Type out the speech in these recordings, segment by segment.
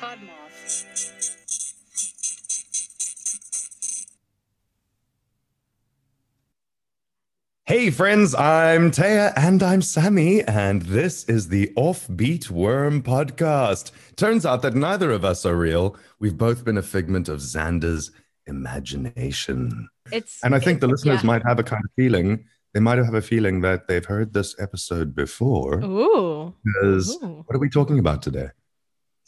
Podmoth. Hey, friends, I'm Taya and I'm Sammy, and this is the Offbeat Worm podcast. Turns out that neither of us are real. We've both been a figment of Xander's imagination. It's And I think the listeners yeah. might have a kind of feeling, they might have a feeling that they've heard this episode before. Ooh. Because Ooh. what are we talking about today?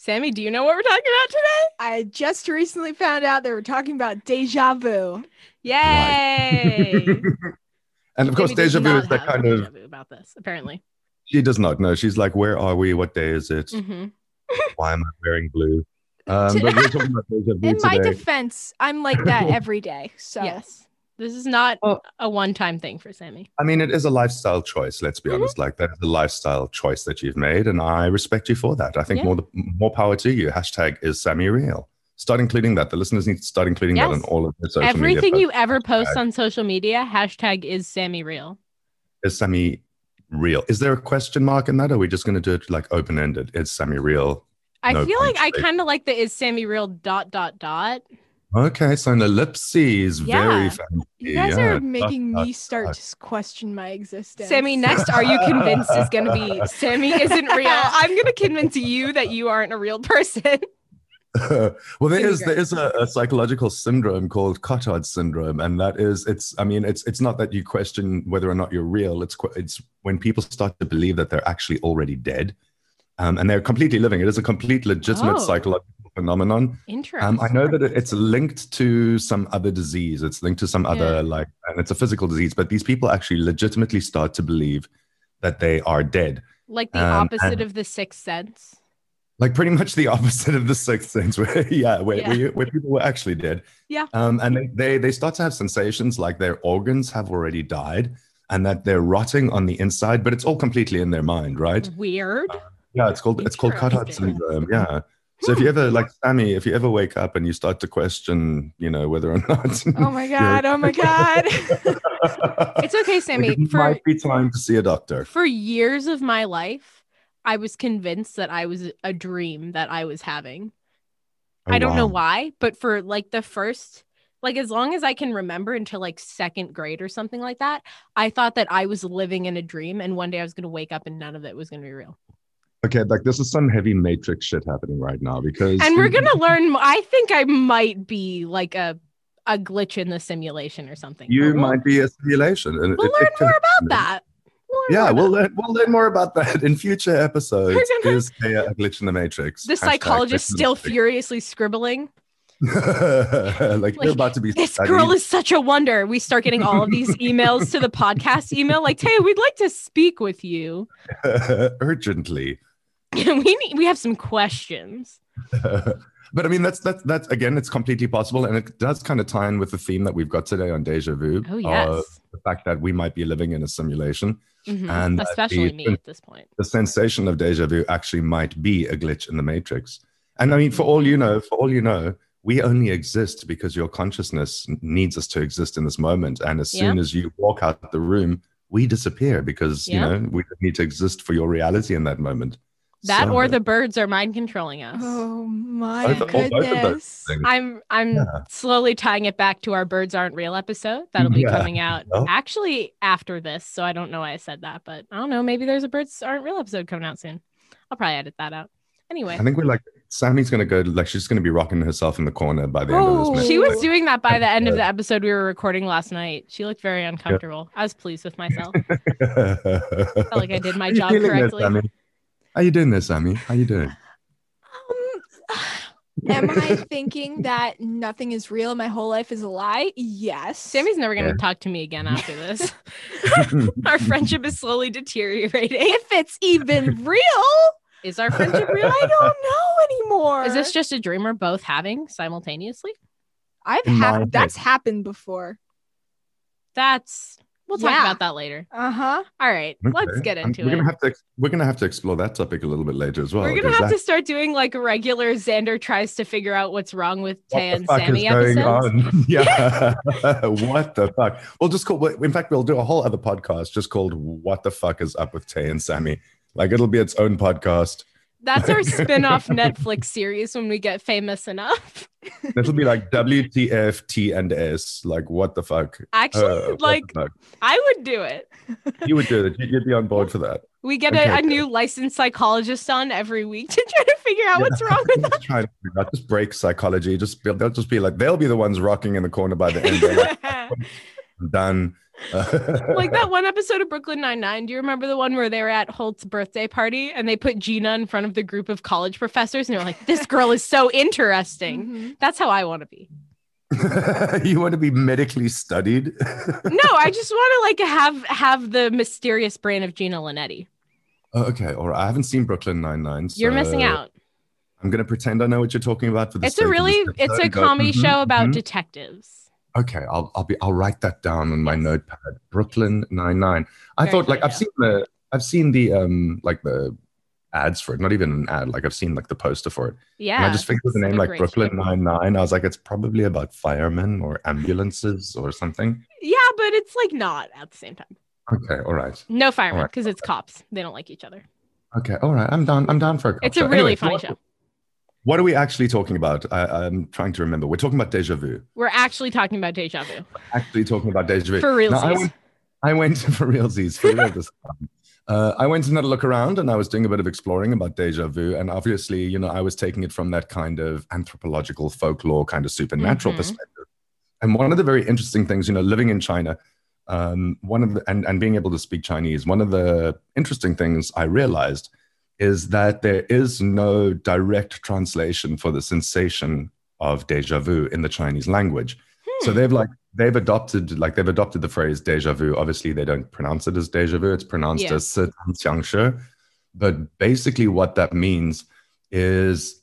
Sammy, do you know what we're talking about today? I just recently found out they were talking about deja vu. Yay! and of course, Sammy deja vu is that have kind deja of, vu about this, apparently. she does not know. She's like, where are we? What day is it? hmm Why am I wearing blue? Um, but we're talking about deja vu In my defense, I'm like that every day. So Yes. This is not Well- a one time thing for Sammy. I mean, it is a lifestyle choice. Let's be Mhm. honest. Like that is a lifestyle choice that you've made, and I respect you for that. I think Yeah. more the, more power to you. Hashtag is Sammy real. Start including that. The listeners need to start including that Yes. on all of their social media. Everything media. you ever post on social media, hashtag is Sammy real. is Sammy real. Is there a question mark in that? Or are we just going to do it like open ended? Is Sammy real? I No feel like I kind of like the is Sammy real dot dot dot. Okay, so an ellipses, very Yeah. fancy. you guys yeah. are making me start to question my existence. Sammy, next, are you convinced is going to be Sammy isn't real? I'm going to convince you that you aren't a real person. well, there Really is there is a, a psychological syndrome called Cotard syndrome, and that is it's. I mean, it's it's not that you question whether or not you're real. It's it's when people start to believe that they're actually already dead, um, and they're completely living. It is a complete legitimate Oh. psychological phenomenon. Interesting. Um, I know that it's linked to some other disease. It's linked to some other like, and it's a physical disease. But these people actually legitimately start to believe that they are dead. like the um, opposite of the sixth sense. like pretty much the opposite of the sixth sense where yeah where, Yeah. Where, you, where people were actually dead Yeah. um and they, they they start to have sensations like their organs have already died and that they're rotting on the inside but it's all completely in their mind right Weird. yeah it's called it's called Interesting. syndrome yeah so if you hmm. ever like sammy if you ever wake up and you start to question you know whether or not Oh my god! Oh my god! It's okay, Sammy. it For might be time to see a doctor for years of my life, I was convinced that I was a dream that I was having. Oh, I don't know why, but for like the first like as long as I can remember until like second grade or something like that, I thought that I was living in a dream and one day I was going to wake up and none of it was going to be real. Okay like this is some heavy matrix shit happening right now because And we're going to learn I think I might be like a a glitch in the simulation or something. you we'll, might be a simulation and we'll it- learn it more about that. We'll learn Yeah, we'll learn, we'll learn more about that in future episodes. Gonna- Is a, a glitch in the matrix? the Hashtag psychologist the still matrix. furiously scribbling. like, Like, you're about to be This studied. girl is such a wonder. We start getting all of these emails to the podcast email like, "Hey, we'd like to speak with you. urgently. we need, we have some questions." but I mean, that's that's that's again, it's completely possible, and it does kind of tie in with the theme that we've got today on Deja Vu. Oh of yes, the fact that we might be living in a simulation. Mhm. and especially the- me at this point. the sensation of deja vu actually might be a glitch in the matrix. And I mean, for all you know, for all you know, we only exist because your consciousness needs us to exist in this moment. And as soon as you walk out the room, we disappear because Yeah. you know we need to exist for your reality in that moment. That So- or the birds are mind controlling us. Oh my Both- oh, both of those goodness! I'm I'm Yeah. slowly tying it back to our birds aren't real episode. That'll be Yeah. coming out Well. actually after this. So I don't know why I said that, but I don't know. Maybe there's a birds aren't real episode coming out soon. I'll probably edit that out. Anyway, I think we're like Sammy's gonna go like she's gonna be rocking herself in the corner by the end of this. Oh. She was Like, doing that by the end of the episode we were recording last night. She looked very uncomfortable. I was pleased with myself. Felt like I did my job correctly. Sammy? How you doing there, Sammy? How you doing? Um, am I thinking that nothing is real? My whole life is a lie? Yes. Sammy's never going to Yeah. talk to me again after this. our friendship is slowly deteriorating. if it's even real, Is our friendship real? I don't know anymore. Is this just a dream we're both having simultaneously? I've had that's happened before. That's we'll talk Yeah. about that later. Uh huh. All right, let's Okay. get Um, into we're it. gonna have to ex- we're gonna have to explore that topic a little bit later as well. We're gonna have that- to start doing like regular Xander tries to figure out what's wrong with what Tay the and fuck Sammy is going episodes. on? Yeah, what the fuck? We'll just call. In fact, we'll do a whole other podcast just called "What the fuck is up with Tay and Sammy." Like it'll be its own podcast. That's our spin-off Netflix series when we get famous enough. It'll be like WTF T and S. Like what the fuck? Actually, Uh, like fuck? I would do it. you would do it. You'd be on board for that. We get Okay, a, a good. new licensed psychologist on every week to try to figure out what's wrong with us. Just trying to out, just break psychology. Just be, they'll just be like they'll be the ones rocking in the corner by the end. Like, I'm done. Like that one episode of Brooklyn Nine Nine. Do you remember the one where they were at Holt's birthday party and they put Gina in front of the group of college professors and they're like, "This girl is so interesting." Mhm. That's how I want to be. you want to be medically studied? No, I just want to like have have the mysterious brain of Gina Linetti. Oh, okay, all right. I haven't seen Brooklyn Nine Nine. So... You're missing out. I'm gonna pretend I know what you're talking about for the It's a really it's a comedy Mhm, show about mhm. detectives. Okay, I'll I'll be I'll write that down on my notepad. Brooklyn Nine Nine. I Very thought like I've seen the I've seen the um like the ads for it. Not even an ad. Like I've seen like the poster for it. Yeah. and I just figured the name like Brooklyn. Nine Nine. I was like, it's probably about firemen or ambulances or something. Yeah, but it's like not at the same time. Okay, all right. No firemen because it's cops. They don't like each other. Okay, all right. I'm down. I'm down for a. It's a really Anyway, funny show. What are we actually talking about? I, I'm trying to remember. We're talking about deja vu. We're actually talking about deja vu Actually talking about deja vu. for real. I went, I went for realsies for real this time. Uh, I went and had a look around, and I was doing a bit of exploring about deja vu. And obviously, you know, I was taking it from that kind of anthropological folklore, kind of supernatural Mhm. perspective. And one of the very interesting things, you know, living in China, um, one of the and, and being able to speak Chinese, one of the interesting things I realized is that there is no direct translation for the sensation of deja vu in the Chinese language. Hmm. So they've like they've adopted like they've adopted the phrase deja vu. Obviously, they don't pronounce it as deja vu; it's pronounced yeah. as xiāngshì, But basically, what that means is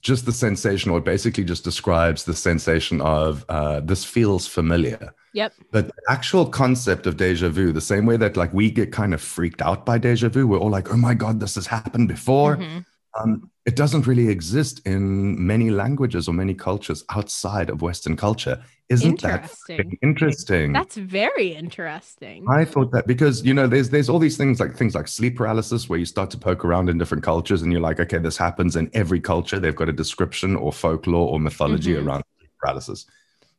just the sensation, or basically just describes the sensation of uh, this feels familiar. Yep. But the actual concept of deja vu, the same way that like we get kind of freaked out by deja vu, we're all like, "Oh my god, this has happened before." Mhm. um, it doesn't really exist in many languages or many cultures outside of Western culture. Isn't that Interesting. fucking interesting? That's very interesting. I thought that because you know there's there's all these things like things like sleep paralysis where you start to poke around in different cultures and you're like okay this happens in every culture they've got a description or folklore or mythology Mhm. around sleep paralysis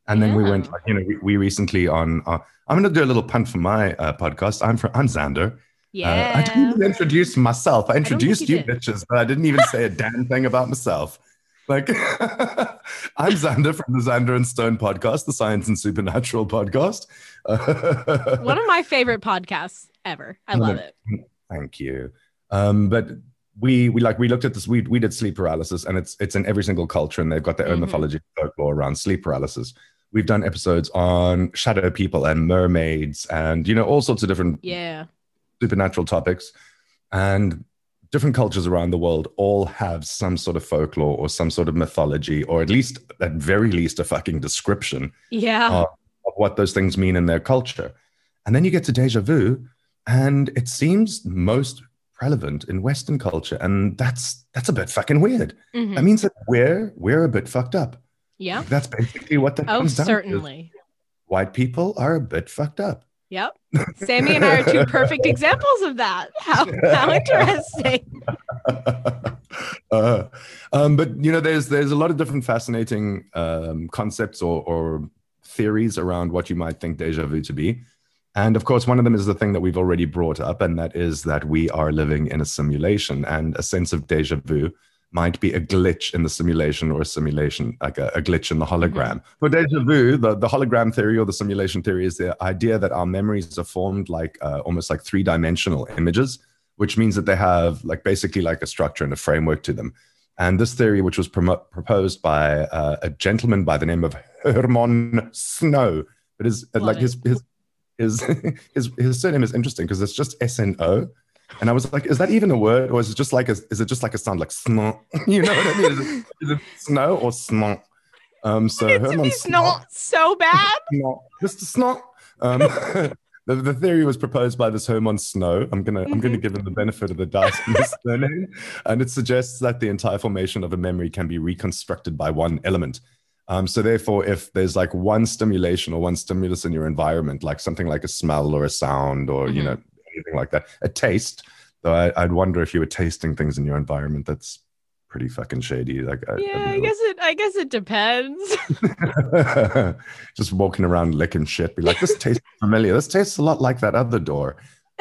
and then we went you know we, we recently on uh, I'm going to do a little punt for my uh, podcast I'm from I'm Xander yeah. uh, I didn't even introduce myself. I introduced you you, bitches, but I didn't even say a damn thing about myself. Like, I'm Xander from the Xander and Stone podcast, the Science and Supernatural podcast. One of my favorite podcasts ever. I love it. Thank you. Um, but we we like we looked at this. We we did sleep paralysis, and it's it's in every single culture, and they've got their own Mhm. mythology folklore around sleep paralysis. We've done episodes on shadow people and mermaids, and you know all sorts of different Yeah. supernatural topics and different cultures around the world all have some sort of folklore or some sort of mythology or at least at very least a fucking description Yeah. Uh, of what those things mean in their culture and then you get to deja vu and it seems most relevant in western culture and that's that's a bit fucking weird Mhm. that means that we're we're a bit fucked up yeah. that's basically what that Oh, comes down to. certainly. white people are a bit fucked up Yep. Sammy and I are two perfect examples of that. How how interesting. uh, um, but you know, there's there's a lot of different fascinating um, concepts or, or theories around what you might think deja vu to be, and of course, one of them is the thing that we've already brought up, and that is that we are living in a simulation, and a sense of deja vu might be a glitch in the simulation or a simulation like a, a glitch in the hologram. For deja vu, the, the hologram theory or the simulation theory is the idea that our memories are formed like uh, almost like three dimensional images which means that they have like basically like a structure and a framework to them. And this theory, which was promo- proposed by uh, a gentleman by the name of Herman Sno, but his Love like it. his his his his his surname is interesting because it's just S N O. And I was like, is that even a word, or is it just like a is it just like a sound like snow? You know what I mean? Is it, is it snow or snot? Um, so It's Herman it's so bad. Snot, Mr. Snot. Um, the, the theory was proposed by this Herman Sno. I'm gonna I'm gonna give him the benefit of the doubt in this surname, and it suggests that the entire formation of a memory can be reconstructed by one element. Um, so therefore, if there's like one stimulation or one stimulus in your environment, like something like a smell or a sound or you Mhm. know anything like that, a taste, Though I, I'd wonder if you were tasting things in your environment that's pretty fucking shady. Like, I, Yeah, I don't guess it. I guess it depends. just walking around licking shit, be like, this tastes familiar. This tastes a lot like that other door.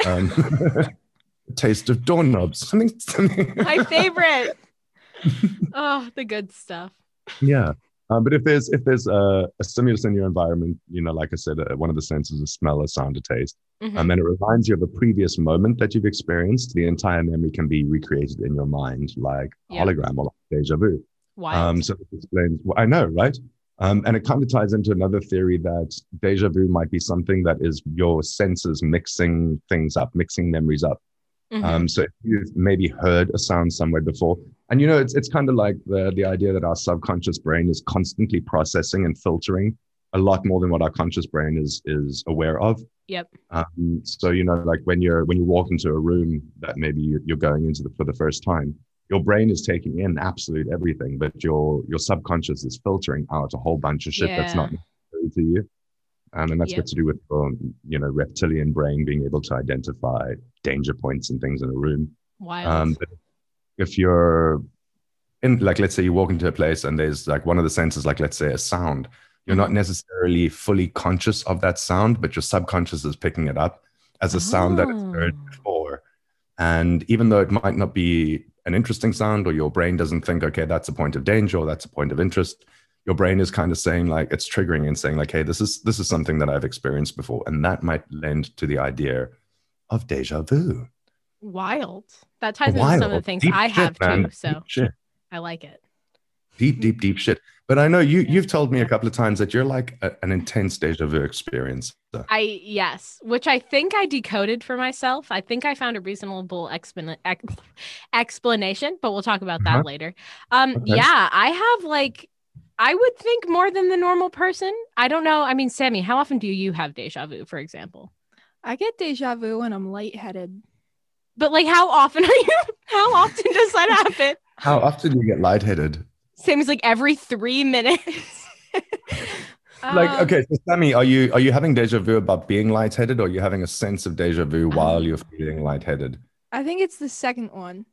Um, taste of doorknobs. Something, something. My favorite. oh, the good stuff. yeah. Um, but if there's if there's a, a stimulus in your environment, you know, like I said, uh, one of the senses is smell, a sound, a taste, Mhm. and then it reminds you of a previous moment that you've experienced. The entire memory can be recreated in your mind, like Yeah. hologram or like deja vu. Wild. Um, so it explains. Well, I know, right? Um, and it kind of ties into another theory that deja vu might be something that is your senses mixing things up, mixing memories up. Mhm. Um, so you've maybe heard a sound somewhere before, and you know, it's it's kind of like the the idea that our subconscious brain is constantly processing and filtering a lot more than what our conscious brain is is aware of. Yep. Um, so you know, like when you're when you walk into a room that maybe you- you're going into the, for the first time, your brain is taking in absolute everything, but your your subconscious is filtering out a whole bunch of shit that's not Yeah. necessary to you. Um, and that's Yep. got to do with your, you know, reptilian brain being able to identify danger points and things in a room. Wild. Um, if you're in, like, let's say you walk into a place and there's like one of the senses, like, let's say a sound, you're not necessarily fully conscious of that sound, but your subconscious is picking it up as a sound that it's heard Oh. before. And even though it might not be an interesting sound, or your brain doesn't think, okay, that's a point of danger or that's a point of interest, your brain is kind of saying like it's triggering and saying like, hey, this is this is something that I've experienced before, and that might lend to the idea of deja vu. Wild. That ties into some of the things Deep I shit, have man. too. So I like it. deep, deep, deep shit. But I know you you've told me a couple of times that you're like a, an intense deja vu experience. I yes, which I think I decoded for myself. I think I found a reasonable explan- ex- explanation, but we'll talk about that Uh-huh. later. Um, Okay. yeah, I have like, I would think more than the normal person. I don't know. I mean, Sammy, how often do you have deja vu, for example? I get deja vu when I'm lightheaded. But like, how often are you? How often does that happen? How often do you get lightheaded? Sammy's like every three minutes. Like, Um, okay, so Sammy, are you are you having deja vu about being lightheaded, or are you having a sense of deja vu while you're feeling lightheaded? I think it's the second one.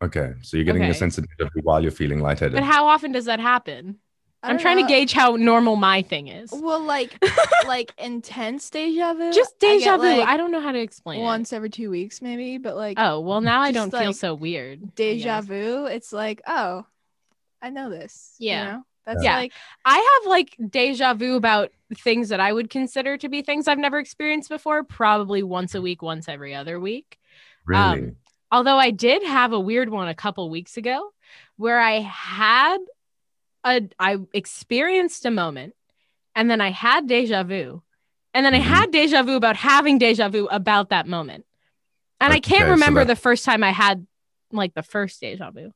Okay, so you're getting a Okay. sense of deja vu while you're feeling lightheaded. but how often does that happen? I I'm don't trying know. to gauge how normal my thing is. Well, like like intense deja vu. Just I get, deja vu. like, I don't know how to explain it. once every two weeks, maybe. But like Oh, well, now I don't feel so weird. Deja vu, it's like, oh, I know this. you Yeah. know? That's Yeah. like I have like deja vu about things that I would consider to be things I've never experienced before, probably once a week, once every other week. really? um, Although I did have a weird one a couple weeks ago where I had a I experienced a moment and then I had deja vu. And then I Mhm. had deja vu about having deja vu about that moment. And I can't so remember that- the first time I had like the first deja vu.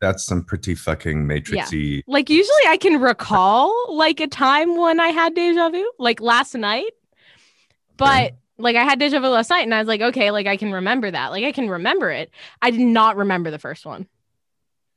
That's some pretty fucking matrixy. Like usually I can recall like a time when I had deja vu, like last night. But like I had deja vu last night and I was like, okay, like I can remember that. Like I can remember it. I did not remember the first one.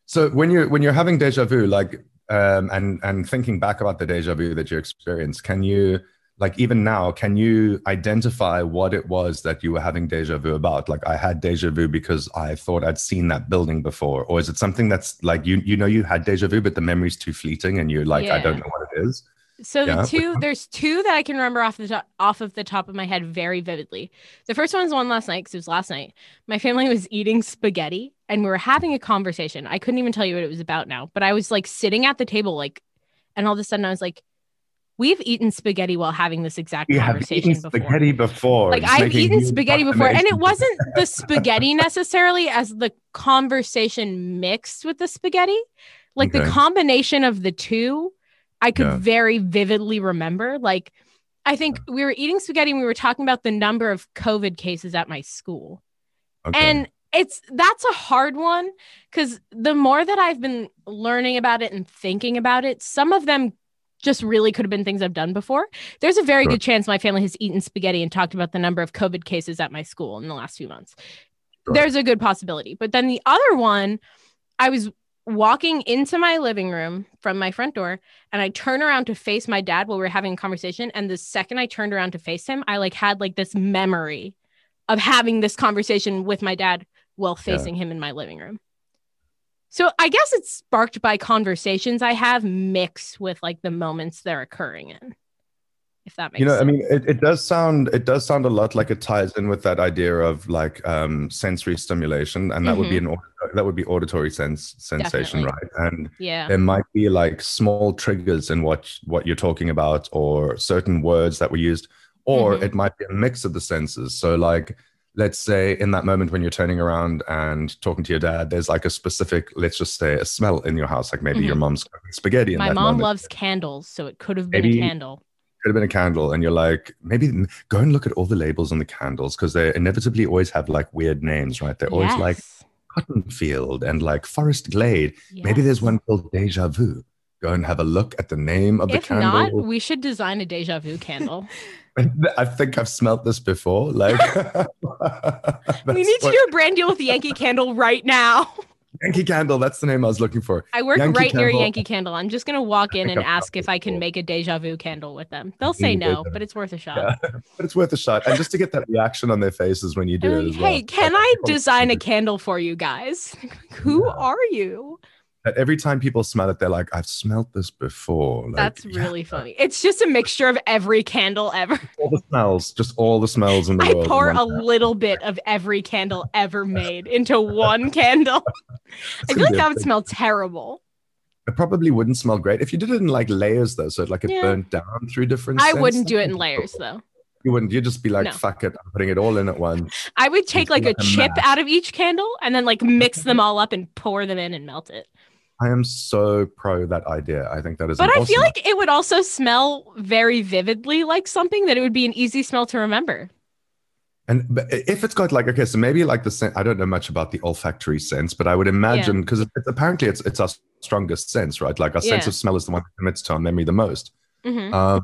So when you're when you're having deja vu, like um, and and thinking back about the deja vu that you experienced, can you like even now can you identify what it was that you were having deja vu about? Like I had deja vu because I thought I'd seen that building before, or is it something that's like you you know you had deja vu, but the memory's too fleeting, and you're like I don't know what it is. So Yeah, the two there's two that I can remember off the top off of the top of my head very vividly. The first one was one last night because it was last night. My family was eating spaghetti and we were having a conversation. I couldn't even tell you what it was about now, but I was like sitting at the table like and all of a sudden I was like, We've eaten spaghetti while having this exact We have conversation eaten before. spaghetti before. like just I've eaten spaghetti before, and it wasn't the spaghetti necessarily as the conversation mixed with the spaghetti. Like the combination of the two, I could Yeah. very vividly remember. Like I think we were eating spaghetti and we were talking about the number of COVID cases at my school. Okay. And it's that's a hard one because the more that I've been learning about it and thinking about it, some of them just really could have been things I've done before. There's a very Sure. good chance my family has eaten spaghetti and talked about the number of COVID cases at my school in the last few months. Sure. There's a good possibility. But then the other one, I was walking into my living room from my front door and I turn around to face my dad while we are having a conversation. And the second I turned around to face him, I like had like this memory of having this conversation with my dad while facing him in my living room. So I guess it's sparked by conversations I have mixed with like the moments they're occurring in. If that makes you know sense. i mean it, it does sound it does sound a lot like it ties in with that idea of like um sensory stimulation and that would be an au- that would be auditory sense sensation Mm-hmm. Definitely. right and yeah. there might be like small triggers in what what you're talking about or certain words that were used or Mhm. it might be a mix of the senses so like let's say in that moment when you're turning around and talking to your dad there's like a specific let's just say a smell in your house like maybe your Mhm. mom's spaghetti in My mom moment loves candles, so it could have been Maybe- a candle. Could have been a candle and you're like maybe go and look at all the labels on the candles because they inevitably always have like weird names right they're always like Yes. cotton field and like forest glade maybe there's one called deja vu go and have a look at the name of the If not, candle we should design a deja vu candle. i think i've smelt this before like we need to do a brand deal with Yankee Candle right now. Yankee candle that's the name i was looking for I work Yankee right near Yankee Candle. I'm just gonna walk in and ask if I can make a deja vu candle with them. They'll say no, but it's worth a shot. Yeah. but it's worth a shot and just to get that reaction on their faces when you do it like, as well. hey, can Like, I design a candle for you guys? Who Yeah. are you? That every time people smell it they're like i've smelled this before like, That's yeah, really funny. It's just a mixture of every candle ever. all the smells just all the smells in the I world in pour a pan. little bit of every candle ever made into one candle. I feel like that would smell terrible. It probably wouldn't smell great if you did it in like layers, though. So like it Yeah. burnt down through different. I wouldn't do it in layers though. You wouldn't. You'd just be like, No. "Fuck it, I'm putting it all in at once." I would take It's like a a chip out of each candle and then like mix them all up and pour them in and melt it. I am so pro that idea. I think that is. But an I awesome feel like it would also smell very vividly like something that it would be an easy smell to remember. And but if it's got like okay, so maybe like the scent. I don't know much about the olfactory sense, but I would imagine because it's, apparently it's it's our strongest sense, right? Like our sense of smell is the one that commits to our memory the most. Mhm. Um,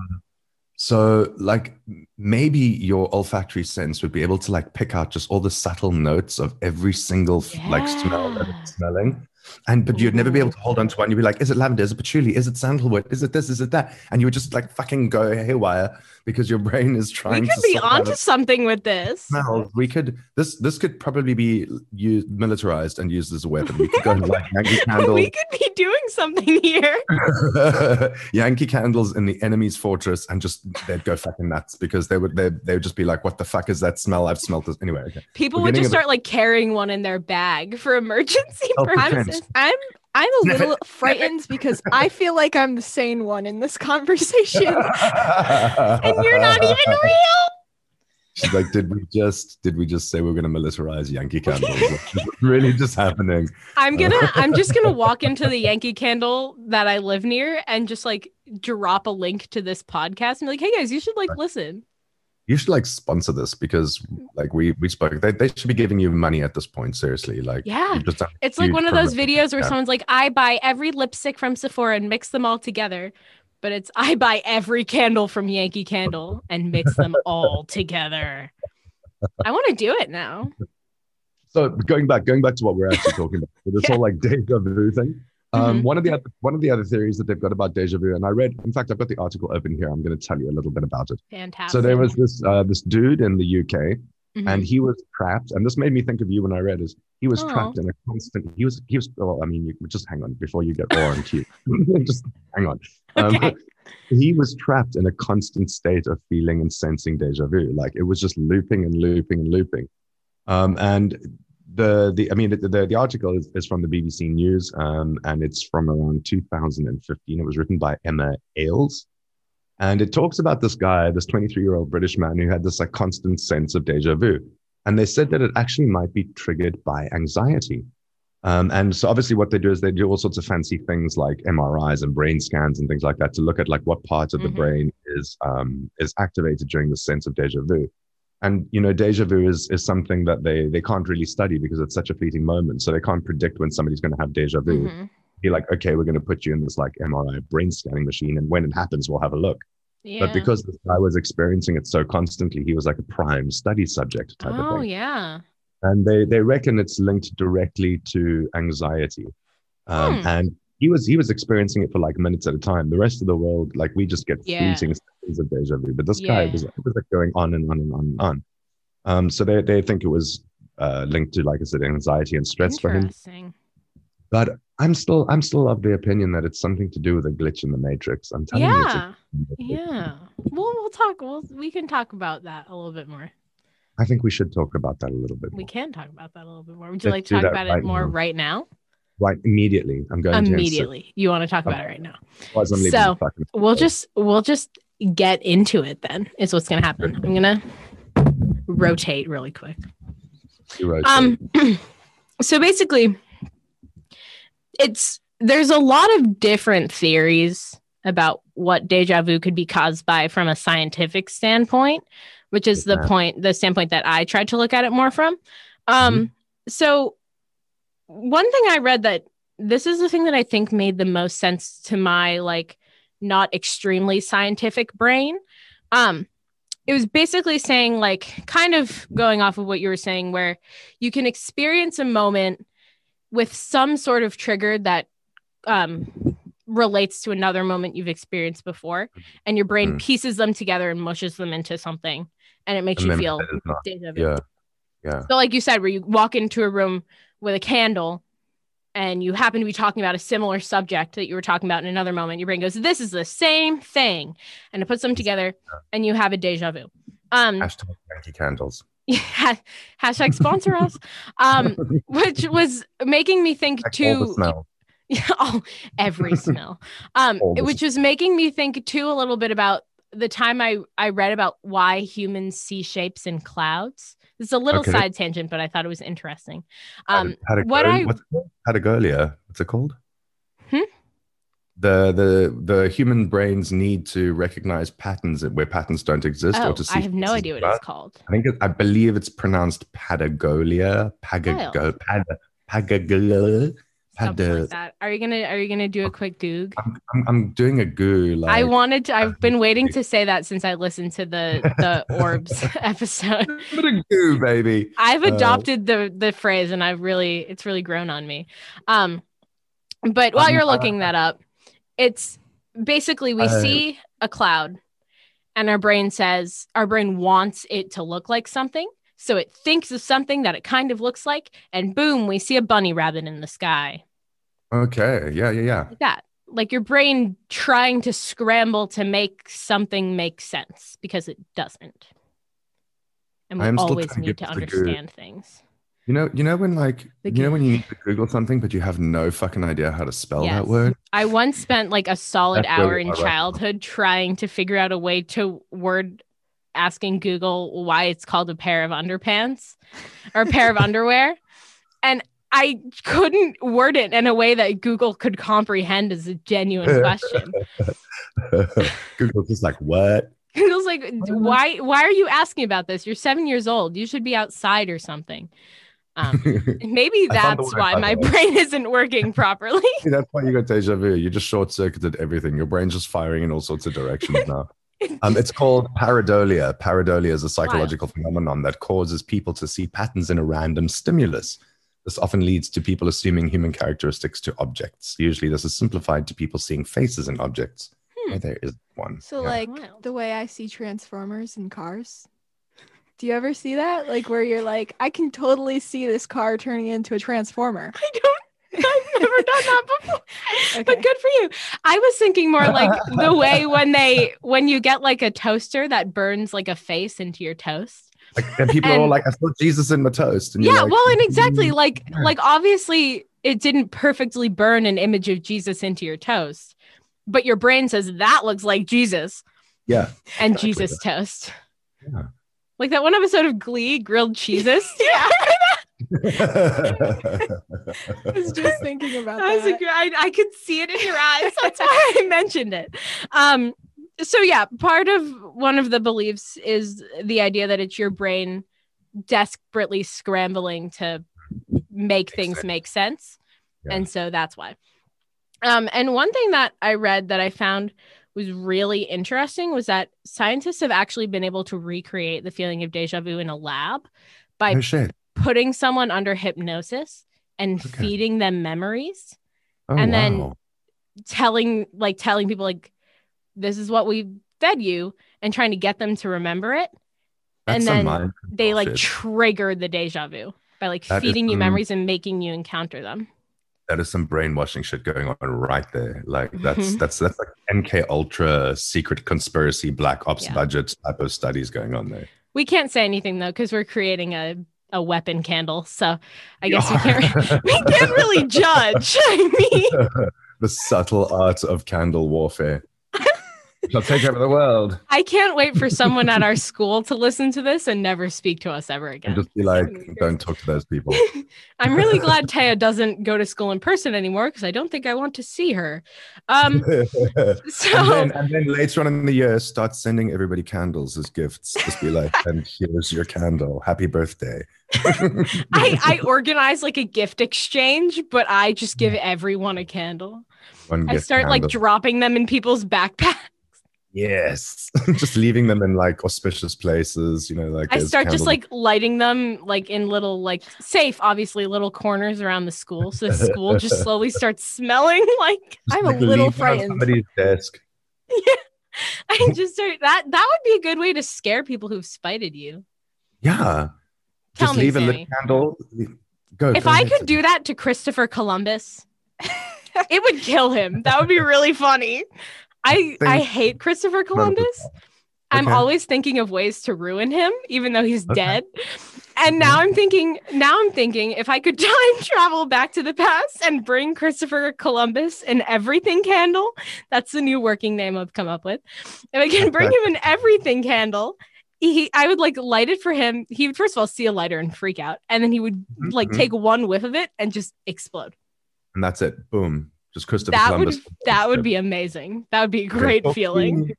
so like maybe your olfactory sense would be able to like pick out just all the subtle notes of every single like smell that it's smelling. And but you'd never be able mm. to hold on to one. You'd be like, is it lavender? Is it patchouli? Is it sandalwood? Is it this? Is it that? And you would just like fucking go haywire because your brain is trying We to could be out onto something with this. smells. We could this this could probably be used militarized and used as a weapon. We could go and like Yankee candle we could be doing something here. Yankee candles in the enemy's fortress and just they'd go fucking nuts because they would they they would just be like, what the fuck is that smell? I've smelled this anyway. Okay. People We're would just bit- start like carrying one in their bag for emergency purposes. I'm I'm a little frightened because I feel like I'm the sane one in this conversation. And you're not even real. She's like, did we just did we just say we're gonna militarize Yankee candles? Like, is it really just happening? I'm gonna I'm just gonna walk into the Yankee candle that I live near and just like drop a link to this podcast and be like, hey guys, you should like listen. You should like sponsor this because like we we spoke. They, they should be giving you money at this point. Seriously, like Yeah. It's like one of those videos where Yeah. someone's like, I buy every lipstick from Sephora and mix them all together. But it's I buy every candle from Yankee Candle and mix them all together. I want to do it now. So going back, going back to what we're actually talking about, this Yeah. whole like deja vu thing. Um, Mhm. One of the other one of the other theories that they've got about deja vu, and I read. In fact, I've got the article open here. I'm going to tell you a little bit about it. Fantastic. So there was this uh, this dude in the UK, Mhm. and he was trapped. And this made me think of you when I read is he was Aw. trapped in a constant. He was he was. Well, I mean, you just hang on before you get raw and cute. just hang on. Um, Okay. He was trapped in a constant state of feeling and sensing deja vu. Like it was just looping and looping and looping. Um, and the the I mean the the, the article is, is from the BBC News, um, and it's from around 2015. It was written by Emma Ailes. And it talks about this guy, this 23 year old British man who had this like constant sense of deja vu. And they said that it actually might be triggered by anxiety. Um, and so obviously what they do is they do all sorts of fancy things like MRIs and brain scans and things like that to look at like what part of the Mhm. brain is um, is activated during the sense of deja vu. And you know, deja vu is is something that they they can't really study because it's such a fleeting moment. So they can't predict when somebody's going to have deja vu Mhm. be like, okay, we're going to put you in this like MRI brain scanning machine, and when it happens, we'll have a look. Yeah. But because this guy was experiencing it so constantly, he was like a prime study subject type oh of thing. Oh yeah. And they they reckon it's linked directly to anxiety. Um, Hmm. And he was he was experiencing it for like minutes at a time. The rest of the world, like we just get Yeah. fleeting seconds of deja vu. But this guy was, it was like going on and on and on and on. Um, so they they think it was uh, linked to, like I said, anxiety and stress for him. But I'm still I'm still of the opinion that it's something to do with a glitch in the matrix. I'm telling you, Yeah. Yeah. We'll we'll talk. We'll we can talk about that a little bit more. I think we should talk about that a little bit. More. We can talk about that a little bit more. Would you Let's like to talk about right it more now. right now? Right, immediately. I'm going to Immediately. You want to talk about it right now. Otherwise I'm leaving So, We'll just we'll just get into it then. Is what's gonna happen. I'm gonna rotate really quick. Um so basically it's there's a lot of different theories about what deja vu could be caused by from a scientific standpoint, which is the point the standpoint that I tried to look at it more from. Um so one thing I read that this is the thing that I think made the most sense to my like not extremely scientific brain. Um it was basically saying like kind of going off of what you were saying where you can experience a moment with some sort of trigger that um relates to another moment you've experienced before and your brain Mm. pieces them together and mushes them into something and it makes and you feel not-. Yeah. Yeah. So, like you said, where you walk into a room with a candle and you happen to be talking about a similar subject that you were talking about in another moment, your brain goes, This is the same thing. And it puts them together and you have a deja vu. Um, Hashtag Yankee candles. yeah, hashtag sponsor us. Um, which was making me think Like too. Yeah, oh, every smell. Um, which was making me think too a little bit about the time I I read about why humans see shapes in clouds. It's a little Okay. side tangent, but I thought it was interesting. Um, what I- what's it called? Patagonia. What's it called? Hmm? The the the human brains need to recognize patterns where patterns don't exist, oh, or to see. I have no idea what about. it's called. I think it, I believe it's pronounced Patagonia. Pagago. Wild. Something Pad- like that. Are you gonna Are you gonna do a quick goog? I'm, I'm, I'm doing a goo. Like, I wanted to. I've been waiting to say that since I listened to the the orbs episode. But a goo, baby. I've Uh, adopted the the phrase and I've really it's really grown on me. Um but while Um, you're uh, looking that up, it's basically we Uh, see a cloud and our brain says our brain wants it to look like something. So it thinks of something that it kind of looks like and boom, we see a bunny rabbit in the sky. Okay. Yeah. Yeah. Yeah. Like that. Like your brain trying to scramble to make something make sense because it doesn't. And we I am still always to need to to understand things. You know. You know when like The you know when you need to Google something, but you have no fucking idea how to spell Yes. that word. I once spent like a solid That's hour in right childhood trying to figure out a way to word asking Google why it's called a pair of underpants or a pair of underwear. And I couldn't word it in a way that Google could comprehend as a genuine question. Google's just like what? Google's like, why why are you asking about this? You're seven years old. You should be outside or something. Um, maybe I found the that's why my brain isn't working properly. That's why you got deja vu. You just short circuited everything. Your brain's just firing in all sorts of directions now. Um, it's called pareidolia. Pareidolia is a psychological phenomenon that causes people to see patterns in a random stimulus. This often leads to people assuming human characteristics to objects. Usually, this is simplified to people seeing faces in objects. Hmm. Oh, there is one. So Yeah. like Wild. the way I see Transformers in cars. Do you ever see that? Like where you're like, I can totally see this car turning into a transformer. I don't. I've never done that before. Okay. But good for you. I was thinking more like the way when they when you get like a toaster that burns like a face into your toast. Like, and people are like, "I saw Jesus in my toast." And Yeah, like, well, and exactly "Mm, like like obviously it didn't perfectly burn an image of Jesus into your toast, but your brain says that looks like Jesus yeah. and Exactly. Jesus toast. Yeah. Like that one episode of Glee, grilled cheeses. yeah. I was just thinking about That that. I, I could see it in your eyes. That's why I mentioned it. Um, so yeah, part of one of the beliefs is the idea that it's your brain desperately scrambling to make things sense. make sense. Yeah. And so that's why. Um, and one thing that I read that I found was really interesting was that scientists have actually been able to recreate the feeling of deja vu in a lab by shit! Putting someone under hypnosis and Okay. feeding them memories Oh, and then- telling like telling people like this is what we fed you and trying to get them to remember it And then they like trigger the deja vu by like That is feeding you some- memories and making you encounter them. that is some brainwashing shit going on right there. Like that's Mhm. that's that's like MK Ultra secret conspiracy black ops Yeah. budget type of studies going on there. We can't say anything though because we're creating a a weapon candle, so I guess we can't we can't really judge. I mean, the subtle art of candle warfare. Shall take over the world I can't wait for someone at our school to listen to this and never speak to us ever and again. just be like, don't talk to those people. I'm really glad Taya doesn't go to school in person anymore because I don't think I want to see her. Um, so and, then, and then later on in the year, start sending everybody candles as gifts. Just be like, and here's your candle. Happy birthday. I, I organize like a gift exchange, but I just give mm. everyone a candle. One I start like dropping them in people's backpacks. yes, just leaving them in like auspicious places. You know, like I start just like lighting them like in little like safe, obviously little corners around the school. So the school just slowly starts smelling like just, I'm a little leave them on frightened. Somebody's desk. Yeah, I just start that that would be a good way to scare people who've spited you. Yeah, Tell just me, leave a lit candle. Go. If go I could do that to Christopher Columbus, it would kill him. That would be really funny. I I hate Christopher Columbus. I'm Okay. always thinking of ways to ruin him, even though he's Okay. dead. And mm-hmm. now I'm thinking, now I'm thinking if I could time travel back to the past and bring Christopher Columbus an everything candle, that's the new working name I've come up with. If I can bring him an everything candle, he I would like light it for him. He would first of all see a lighter and freak out, and then he would like Mhm. take one whiff of it and just explode. and that's it. Boom. Just Christopher That Columbus. would that would be amazing. That would be a great talk to feeling. me-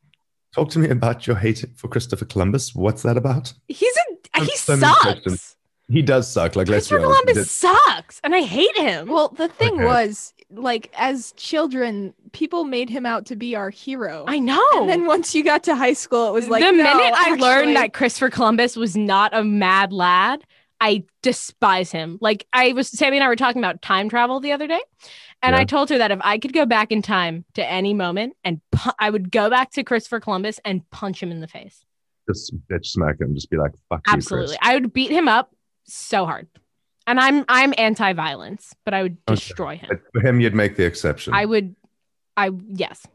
Talk to me about your hate for Christopher Columbus. What's that about? He's a he so sucks. He does suck. Like let's be Christopher Columbus sucks, and I hate him. Well, the thing Okay. was, like, as children, people made him out to be our hero. I know. And then once you got to high school, it was like the no, minute I actually- learned that Christopher Columbus was not a mad lad, I despise him. Like I was Sammy and I were talking about time travel the other day, and I told her that if I could go back in time to any moment and pu- I would go back to Christopher Columbus and punch him in the face. just bitch smack him. Just be like, fuck Absolutely. you, I would beat him up so hard. And I'm I'm anti-violence, but I would Okay. destroy him. But for him, you'd make the exception. I would I yes.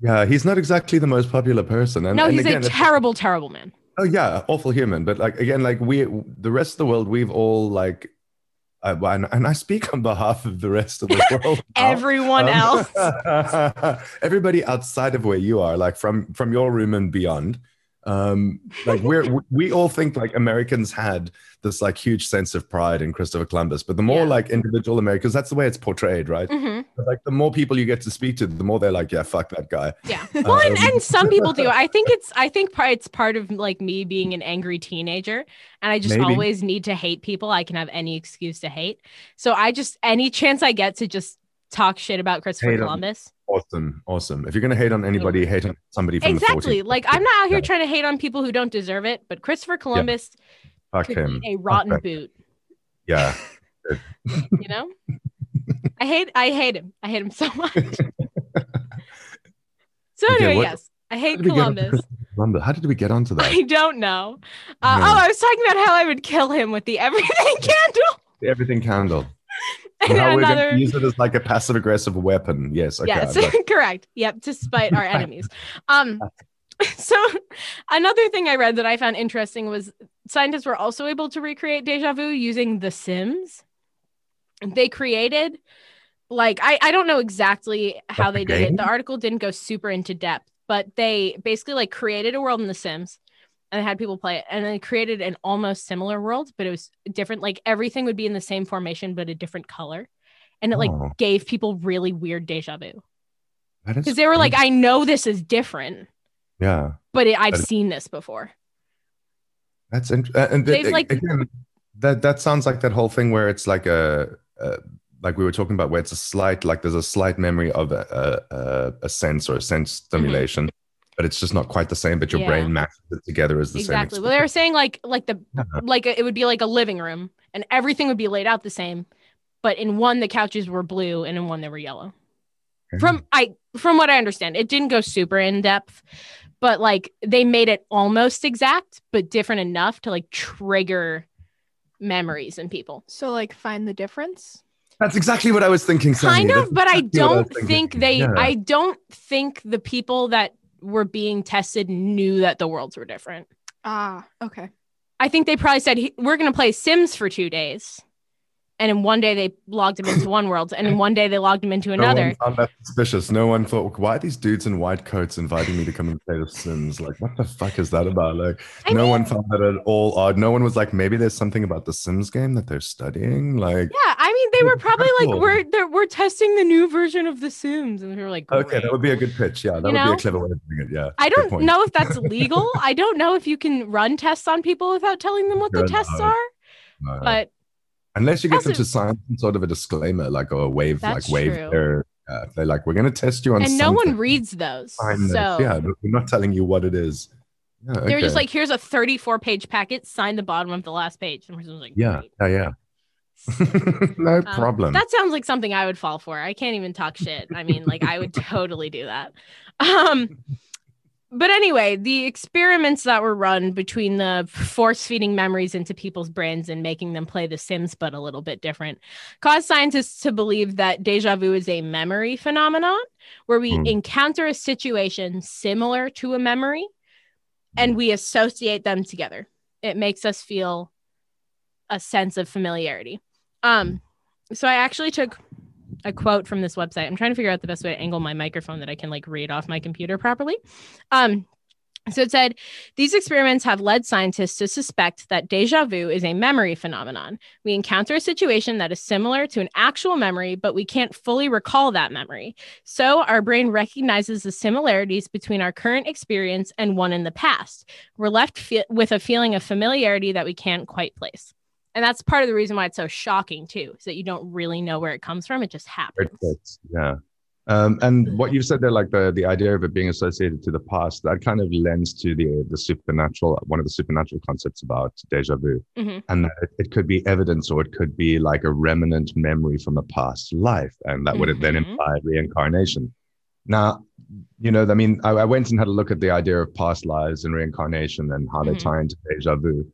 yeah, he's not exactly the most popular person. And, No, and he's again, a terrible, terrible man. oh yeah, awful human. But like again, like we, the rest of the world, we've all like, and, and I speak on behalf of the rest of the world. Everyone Um, else. everybody outside of where you are like from from your room and beyond um like we're we all think like americans had this like huge sense of pride in christopher columbus but the more Yeah. like individual americans that's the way it's portrayed right Mhm. But, like the more people you get to speak to the more they're like yeah fuck that guy Yeah. Well, and, Um, and some people do. I think it's I think part it's part of like me being an angry teenager, and I just Maybe. always need to hate people. I can have any excuse to hate. So I just any chance I get to just talk shit about Christopher Hate. Columbus. awesome awesome if you're gonna hate on anybody hate on somebody from Exactly. the 40s Like I'm not out here Yeah. trying to hate on people who don't deserve it, but Christopher Columbus fuck could him a rotten Okay. boot. yeah You know. I hate I hate him. I hate him so much. so anyway, what- yes, I hate How did we get onto Columbus. Columbus? how did we get onto that I don't know. Uh, No. Oh, I was talking about how I would kill him with the everything candle. The everything candle And how we're gonna use it as like a passive aggressive weapon yes okay yes, got- correct. Yep, to spite our enemies. Um, so another thing I read that I found interesting was scientists were also able to recreate deja vu using The Sims. They created like I, I don't know exactly how Like the they did it. The article didn't go super into depth, but they basically like created a world in The Sims and I had people play it and they created an almost similar world, but it was different. Like everything would be in the same formation, but a different color. And it like Oh. gave people really weird deja vu because they were like. I know this is different, yeah, but it, I've That is- seen this before. that's interesting. Uh, and th- like- again, that that sounds like that whole thing where it's like a, a like we were talking about, where it's a slight like there's a slight memory of a a, a, a sense or a sense mm-hmm. stimulation, but it's just not quite the same. But your. Yeah. brain matches it together as the exactly. same. Exactly. Well, they were saying like like the Yeah. Uh-huh. like it would be like a living room, and everything would be laid out the same, but in one the couches were blue, and in one they were yellow. Okay. From I from what I understand, it didn't go super in depth, but like they made it almost exact, but different enough to like trigger memories in people. So like find the difference. That's exactly what I was thinking. Sammy. kind That's of, but I exactly what was don't think they. Yeah. I don't think the people that were being tested knew that the worlds were different. Ah, okay. I think they probably said we're going to play Sims for two days, and in one day they logged him into one world, and in one day they logged him into No another. one found that suspicious. No one thought, why are these dudes in white coats inviting me to come and play The Sims? Like, what the fuck is that about? Like, I no mean- one found that at all odd. No one was like, maybe there's something about the Sims game that they're studying. Like, Yeah, I mean they were probably like Cool. we're we're testing the new version of The Sims, and we were like, okay, that would be a good pitch. Yeah, that would be a clever way of doing it. Yeah. I don't know if that's legal. I don't know if you can run tests on people without telling them what the tests are. No. But Unless you get them to sign some sort of a disclaimer, like or a wave, like wave true. their. Uh, they're like, we're going to test you on and no one reads those. Sign this. So yeah, we're not telling you what it is. Yeah, they were just like, here's a 34 page packet, sign the bottom of the last page. And we're like, yeah, yeah, yeah. no Um, problem. That sounds like something I would fall for. I can't even talk shit. I mean, like I would totally do that. Um but anyway, the experiments that were run between the force feeding memories into people's brains and making them play The Sims, but a little bit different, caused scientists to believe that deja vu is a memory phenomenon where we Hmm. encounter a situation similar to a memory and we associate them together. It makes us feel a sense of familiarity. Um, so I actually took a quote from this website. I'm trying to figure out the best way to angle my microphone that I can like read off my computer properly. Um, so it said these experiments have led scientists to suspect that deja vu is a memory phenomenon. We encounter a situation that is similar to an actual memory, but we can't fully recall that memory. So our brain recognizes the similarities between our current experience and one in the past. We're left with a feeling of familiarity that we can't quite place. And that's part of the reason why it's so shocking too, is that you don't really know where it comes from. It just happens. It Yeah. Um, and what you said there, like the the idea of it being associated to the past, that kind of lends to the the supernatural, one of the supernatural concepts about deja vu, Mhm. and that it, it could be evidence or it could be like a remnant memory from a past life, and that would then Mhm. imply reincarnation. Now, you know, I mean, I, I went and had a look at the idea of past lives and reincarnation and how they Mhm. tie into deja vu.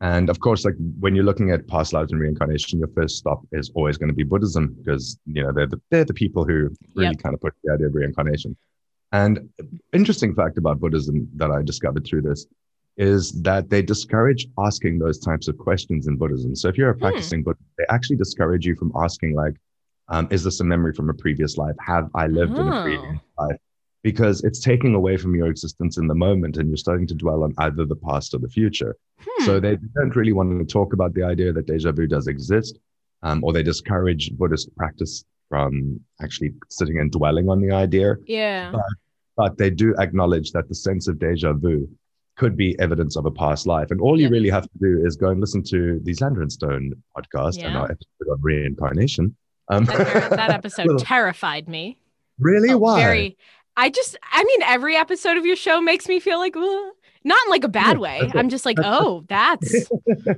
And of course, like when you're looking at past lives and reincarnation, your first stop is always going to be Buddhism because you know they're the, they're the people who really Yep. kind of put the idea of reincarnation. And interesting fact about Buddhism that I discovered through this is that they discourage asking those types of questions in Buddhism. So if you're a Hmm. practicing Buddhist, they actually discourage you from asking like, um, "Is this a memory from a previous life? Have I lived in a Oh. previous life?" Because it's taking away from your existence in the moment, and you're starting to dwell on either the past or the future. Hmm. So they don't really want to talk about the idea that deja vu does exist, um, or they discourage Buddhist practice from actually sitting and dwelling on the idea. yeah. But they do acknowledge that the sense of deja vu could be evidence of a past life. And all you Yeah. really have to do is go and listen to the Xander and Stone podcast and our episode on reincarnation. Um, That, that episode terrified me. really? Felt Why? Very. I just. I mean, every episode of your show makes me feel like, "Ugh." not in like a bad way. I'm just like, oh, that's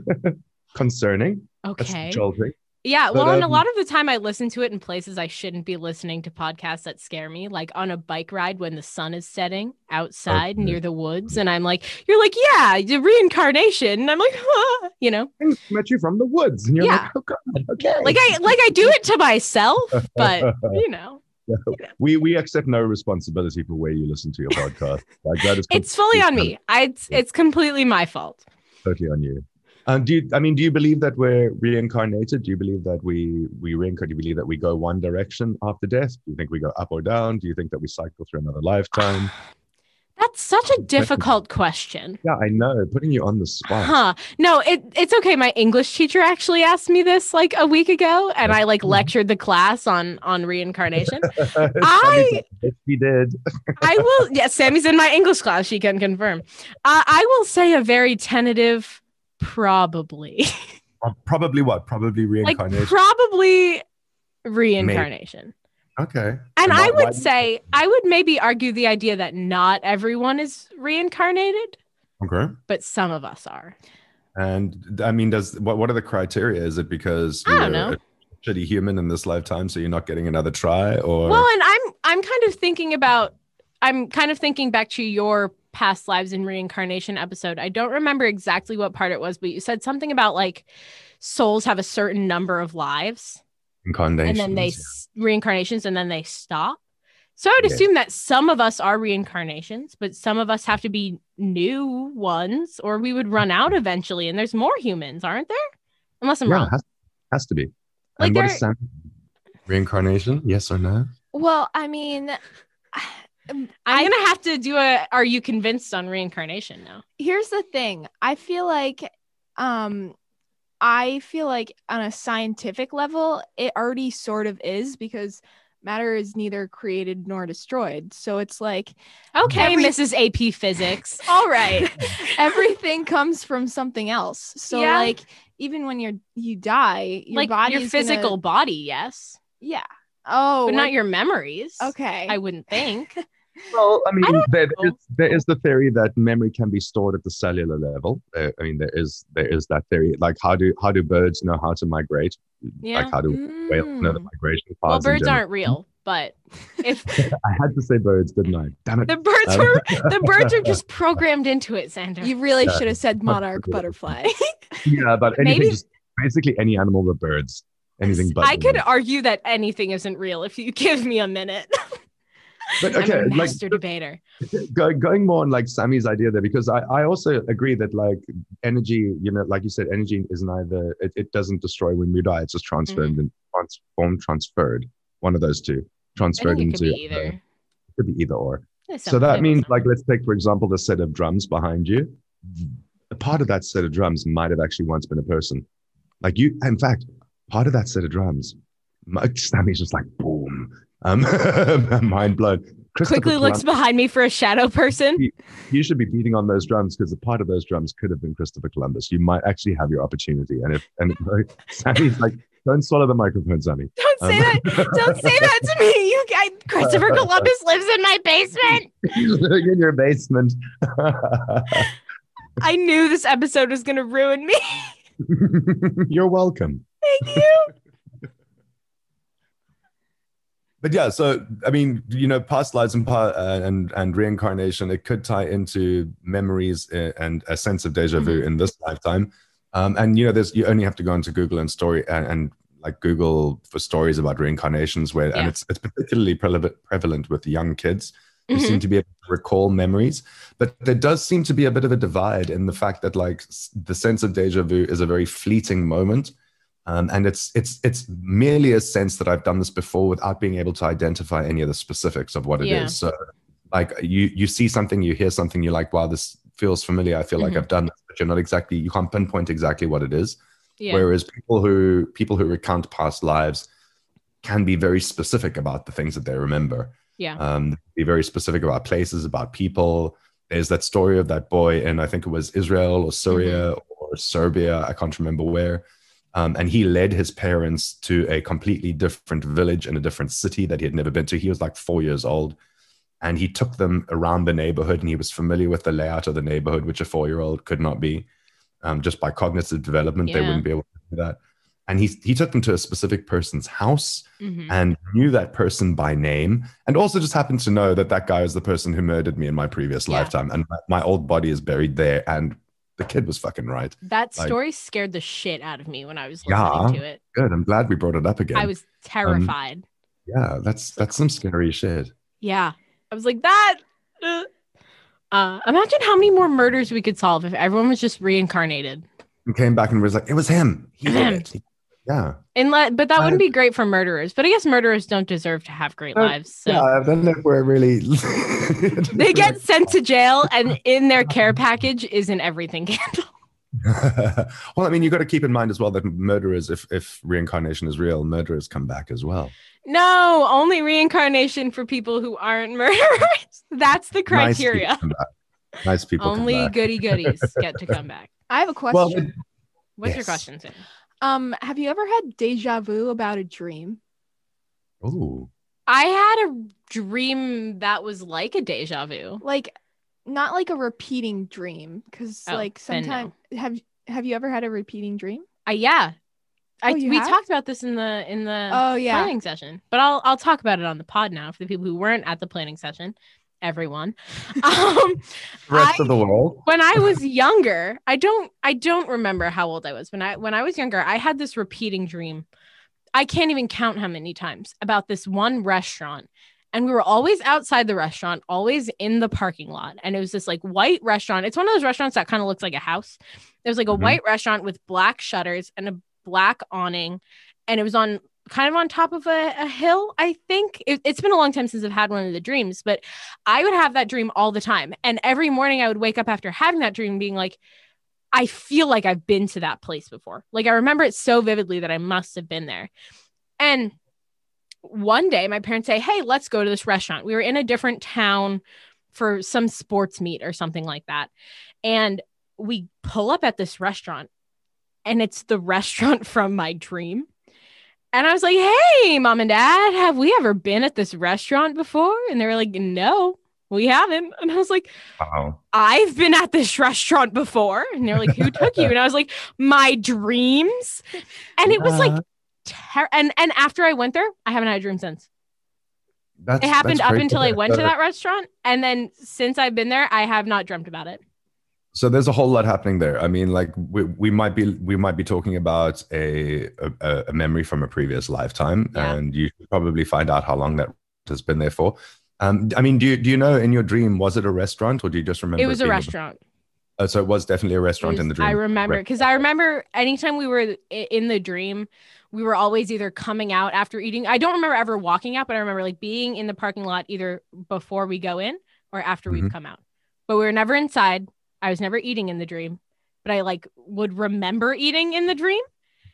Concerning. Okay. jolting. Yeah, But, well, and a um, lot of the time I listen to it in places I shouldn't be listening to podcasts that scare me, like on a bike ride when the sun is setting outside Okay. near the woods. And I'm like, you're like, yeah, the reincarnation. And I'm like, "Huh," you know, I met you from the woods. And you're Yeah. like, oh, God, okay. like I like I do it to myself, but you know, we we accept no responsibility for where you listen to your podcast. Like that is it's fully on me. I it's, it's completely my fault. totally on you. Um, do you? I mean, do you believe that we're reincarnated? Do you believe that we we reincarnate? Do you believe that we go one direction after death? Do you think we go up or down? Do you think that we cycle through another lifetime? That's such a difficult question. Yeah, I know, putting you on the spot. Huh. No, it, it's okay. My English teacher actually asked me this like a week ago, and I like lectured the class on on reincarnation. I- we did. I will. Yes, Sammy's in my English class. She can confirm. Uh, I will say a very tentative, probably, Uh, Probably what? Probably like reincarnation. probably reincarnation. Okay. And I would say I would maybe argue the idea that not everyone is reincarnated, Okay. but some of us are. And I mean, does what? What are the criteria? Is it because I don't you're know. a shitty human in this lifetime, so you're not getting another try, or Well, and I'm I'm kind of thinking about I'm kind of thinking back to your past lives and reincarnation episode. I don't remember exactly what part it was, but you said something about like souls have a certain number of lives Incarnations. and then they yeah. reincarnations and then they stop. So I would Yeah. assume that some of us are reincarnations, but some of us have to be new ones or we would run out eventually and there's more humans, aren't there? Unless I'm Yeah, wrong. has, has to be. Like and what there- is Sam? Reincarnation? Yes or no? Well, I mean, I'm gonna have to do a are you convinced on reincarnation now? here's the thing. I feel like, um, I feel like on a scientific level, it already sort of is because matter is neither created nor destroyed. So it's like, Okay, Every- Mrs. AP Physics. all right, everything comes from something else. So Yeah. like, even when you're you die, your like body your physical body, yes, yeah. Oh, but not your memories. okay. I wouldn't think. Well, I mean, don't there, know. is, there is the theory that memory can be stored at the cellular level. Uh, I mean, there is there is that theory. Like, how do how do birds know how to migrate? Yeah. Like, how do whales know the Mm. migration paths? well, birds aren't real, but if I had to say birds, didn't I? Damn it! the birds Um, were the birds are just programmed into it, Xander. You really Yeah. should have said monarch butterfly. yeah, but anything, Maybe- just basically any animal but birds. Anything but. I could birds. argue that anything isn't real if you give me a minute. But I'm okay, a like master debater. go, going more on like Sammy's idea there, because I, I also agree that like energy, you know, like you said, energy is neither, it, it doesn't destroy when we die. It's just transferred and transformed, transferred. One of those two. Mm-hmm. Transferred into, could be uh, either. it could be either or. So that means like, let's take, for example, the set of drums behind you. A part of that set of drums might have actually once been a person. Like you, in fact, part of that set of drums, my- Sammy's just like, boom. Um, mind blown. Quickly looks behind me for a shadow person. you should be beating on those drums because a part of those drums could have been Christopher Columbus. You might actually have your opportunity. And if and Sammy's like, don't swallow the microphone, Sammy. Don't say Um, that. Don't say that to me. You Christopher Columbus lives in my basement. He's living in your basement. I knew this episode was going to ruin me. You're welcome. Thank you. But yeah, so I mean, you know, past lives and uh, and and reincarnation, it could tie into memories uh, and a sense of deja vu Mm-hmm. in this lifetime. Um, and you know, there's you only have to go into Google and story and, and like Google for stories about reincarnations, where and it's it's particularly prevalent prevalent with young kids who Mhm. seem to be able to recall memories. But there does seem to be a bit of a divide in the fact that like the sense of deja vu is a very fleeting moment. Um, and it's it's it's merely a sense that I've done this before without being able to identify any of the specifics of what it is. Yeah. So, like you you see something, you hear something, you're like, "Wow, this feels familiar." I feel like Mhm. I've done this, but you're not exactly you can't pinpoint exactly what it is. Yeah. Whereas people who people who recount past lives can be very specific about the things that they remember. Yeah. Um, be very specific about places, about people. There's that story of that boy and I think it was Israel or Syria or Serbia. I can't remember where. Um, and he led his parents to a completely different village in a different city that he had never been to. He was like four years old. And he took them around the neighborhood and he was familiar with the layout of the neighborhood, which a four year old could not be. Um, just by cognitive development, they wouldn't be able to do that. And he, he took them to a specific person's house Mhm. and knew that person by name and also just happened to know that that guy was the person who murdered me in my previous Yeah. lifetime and my, my old body is buried there and the kid was fucking right That like- story scared the shit out of me when I was Yeah. listening to it. good i'm glad we brought it up again I was terrified. yeah that's that's some scary shit yeah. I was like, that. uh. Uh, imagine how many more murders we could solve if everyone was just reincarnated. and came back and was like it was him he did it yeah And le- but that I- wouldn't be great for murderers. But I guess murderers don't deserve to have great Uh, lives. So yeah i don't know if we're really they get sent to jail, and in their care package is an everything candle. well i mean you've got to keep in mind as well that murderers if if reincarnation is real murderers come back as well No, only reincarnation for people who aren't murderers. That's the nice people criteria. come back. nice people only goody goodies get to come back. I have a question. well it- What's your question, Sam? Um, have you ever had deja vu about a dream? Oh. I had a dream that was like a deja vu. Like, not like a repeating dream, because Oh, like then no. sometimes have have you ever had a repeating dream? Uh, yeah, I, Oh, you we have? talked about this in the in the Oh yeah. planning session, but I'll I'll talk about it on the pod now for the people who weren't at the planning session. Everyone, um, The rest I- of the world. when I was younger, I don't I don't remember how old I was when I when I was younger. I had this repeating dream. I can't even count how many times about this one restaurant. And we were always outside the restaurant, always in the parking lot. And it was this like white restaurant. It's one of those restaurants that kind of looks like a house. It was like a Mhm. white restaurant with black shutters and a black awning. And it was on kind of on top of a, a hill, I think. It, it's been a long time since I've had one of the dreams, but I would have that dream all the time. And every morning I would wake up after having that dream being like, I feel like I've been to that place before. Like I remember it so vividly that I must have been there. And one day my parents say, Hey, let's go to this restaurant. We were in a different town for some sports meet or something like that. And we pull up at this restaurant, and it's the restaurant from my dream. And I was like, Hey, mom and dad, have we ever been at this restaurant before? And they were like, No, we haven't. And I was like, Wow. I've been at this restaurant before. And they're like, Who took you? And I was like, My dreams. And it was like, ter- and and after I went there, I haven't had a dream since. That's, It happened up until I went to that restaurant, and then since I've been there, I have not dreamt about it. So there's a whole lot happening there. I mean, like we, we might be we might be talking about a a, a memory from a previous lifetime, Yeah. and you should probably find out how long that has been there for. Um, I mean, do you do you know in your dream was it a restaurant or do you just remember? It was a restaurant. Oh, so it was definitely a restaurant in the dream. I remember because I remember anytime we were in the dream, we were always either coming out after eating. I don't remember ever walking out, but I remember like being in the parking lot either before we go in or after we've Mhm. come out. But we were never inside. I was never eating in the dream, but I like would remember eating in the dream.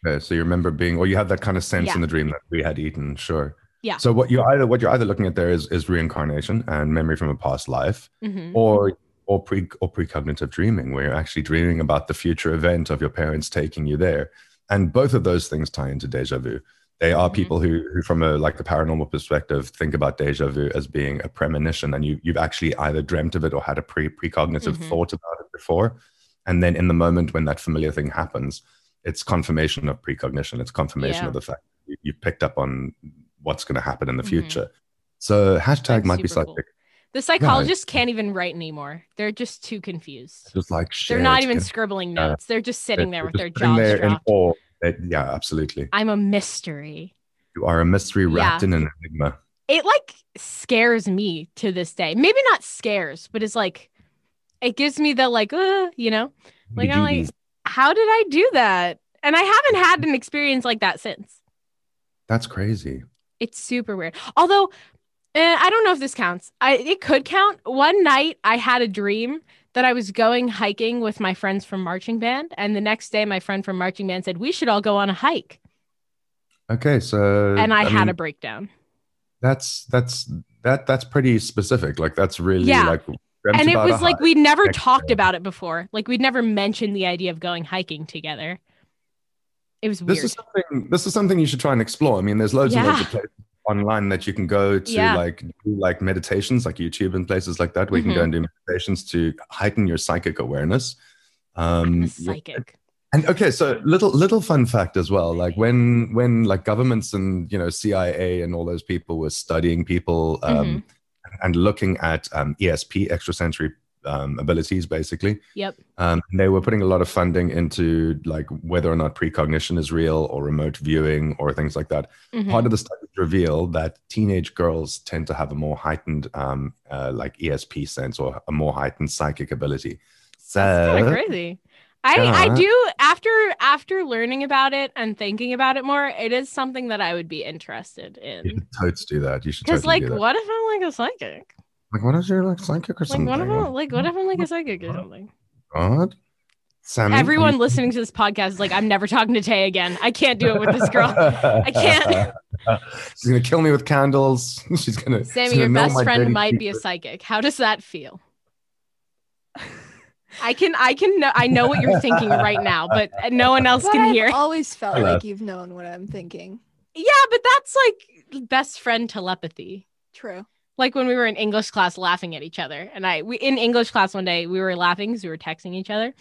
Okay, so you remember being, or you had that kind of sense Yeah. in the dream that we had eaten. Sure. Yeah. So what you either what you're either looking at there is is reincarnation and memory from a past life, Mhm. or or pre or precognitive dreaming, where you're actually dreaming about the future event of your parents taking you there. And both of those things tie into deja vu. They are Mhm. people who, who, from a like a paranormal perspective, think about deja vu as being a premonition, and you you've actually either dreamt of it or had a pre precognitive Mhm. thought about it before, and then in the moment when that familiar thing happens, it's confirmation of precognition. It's confirmation Yeah. of the fact you, you picked up on what's going to happen in the Mhm. future. So hashtag That's might be psychic. cool. The psychologists can't even write anymore. They're just too confused. Just like shit. They're not even scribbling uh, notes. They're just sitting there with their jaws dropped. That- yeah, absolutely. I'm a mystery. You are a mystery wrapped Yeah. in an enigma. It like scares me to this day. Maybe not scares, but it's like it gives me the like, uh, you know, like I'm like, how did I do that? And I haven't had an experience like that since. That's crazy. It's super weird. Although eh, I don't know if this counts. I it could count. One night I had a dream that I was going hiking with my friends from marching band, and the next day my friend from marching band said we should all go on a hike, Okay, so and I, had mean, a breakdown. that's that's that that's pretty specific. Like that's really Yeah. like and it was like we'd never talked day. about it before. Like we'd never mentioned the idea of going hiking together. It was weird. this is something this is something you should try and explore. I mean, there's loads and loads of places online that you can go to Yeah. like do like meditations, like YouTube and places like that, where you can go Mhm. and do meditations to heighten your psychic awareness. Um, psychic. And okay, so little little fun fact as well. Like when when like governments and you know CIA and all those people were studying people um, Mm-hmm. and looking at um, ESP extrasensory um, abilities, basically, Yep. um, they were putting a lot of funding into like whether or not precognition is real or remote viewing or things like that. Mhm. Part of the studies reveal that teenage girls tend to have a more heightened um, uh, like ESP sense or a more heightened psychic ability. So That's crazy. I, I do after after learning about it and thinking about it more, it is something that I would be interested you in. should totes do that. You should Because totally like, what if I'm like a psychic? Like, what is your like psychic or Like, something? what if I'm like, what if I'm like a psychic or something? God, Sammy. Everyone listening to this podcast is like, I'm never talking to Tay again. I can't do it with this girl. I can't. She's gonna kill me with candles. She's gonna. she's Sammy, gonna your best friend dirty might be a psychic. How does that feel? I can, I can know, I know what you're thinking right now, but no one else But can I've hear. always felt Hello. like you've known what I'm thinking. Yeah, but that's like best friend telepathy. True. Like when we were in English class laughing at each other. And I we in English class one day we were laughing because we were texting each other.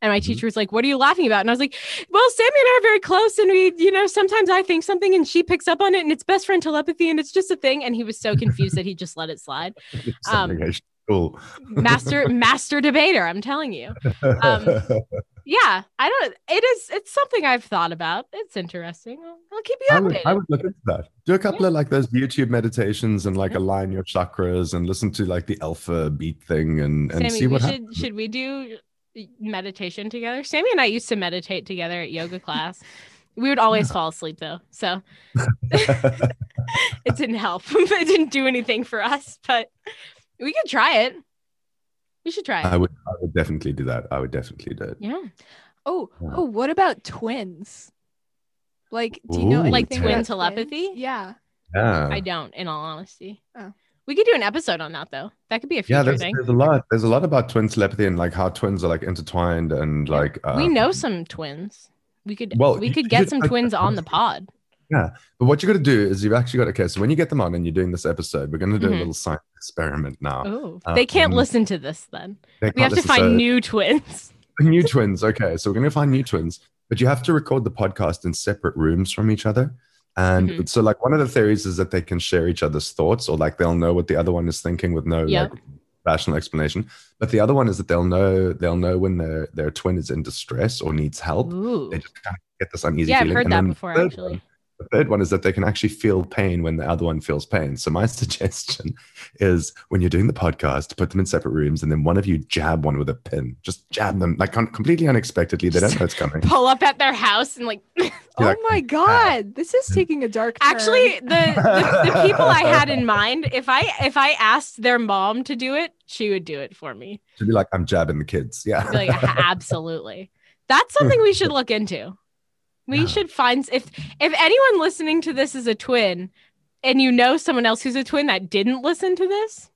And my Mhm. teacher was like, What are you laughing about? And I was like, Well, Sammy and I are very close and we, you know, sometimes I think something and she picks up on it and it's best friend telepathy and it's just a thing. And he was so confused that he just let it slide. Um, cool. Master master debater, I'm telling you. um, Yeah, I don't it is it's something I've thought about. It's interesting. I'll, I'll keep you I would, updated. I would look into that. Do a couple of like those YouTube meditations and like Yeah. align your chakras and listen to like the alpha beat thing and, and Sammy, see we what should happens. should we do meditation together? Sammy and I used to meditate together at yoga class. We would always fall asleep though, so it didn't help. it didn't do anything for us, but we could try it. We should try it. I would I would definitely do that. I would definitely do it. yeah, Oh, Yeah. oh, what about twins? Like, do you know Ooh, Like anything twin about telepathy? Yeah. Yeah. I don't. In all honesty, Oh. we could do an episode on that though. That could be a yeah, there's, thing. there's a lot. There's a lot about twin telepathy and like how twins are like intertwined and like uh, we know some twins. We could. Well, we could get should- some twins on the pod. Yeah, but what you got to do is you've actually got okay. So when you get them on and you're doing this episode, we're going to do Mhm. a little science experiment now. Oh, Uh, they can't listen to this then. We have to find so- new twins. new twins. Okay, so we're going to find new twins, but you have to record the podcast in separate rooms from each other. And Mhm. so, like, one of the theories is that they can share each other's thoughts, or like they'll know what the other one is thinking with no Yep. like rational explanation. But the other one is that they'll know they'll know when their their twin is in distress or needs help. Ooh. They just kind of get this uneasy Yeah, I've feeling. heard And that before, actually. one- the third one is that they can actually feel pain when the other one feels pain. So my suggestion is when you're doing the podcast, put them in separate rooms, and then one of you jab one with a pin. Just jab them like completely unexpectedly. They don't know it's coming. Pull up at their house and like. Oh like, my god, this is taking a dark turn. Actually, the, the the people I had in mind, if I if I asked their mom to do it, she would do it for me. to be like, I'm jabbing the kids. Yeah. Like, absolutely. That's something we should look into. We Yeah. should find if if anyone listening to this is a twin, and you know someone else who's a twin that didn't listen to this,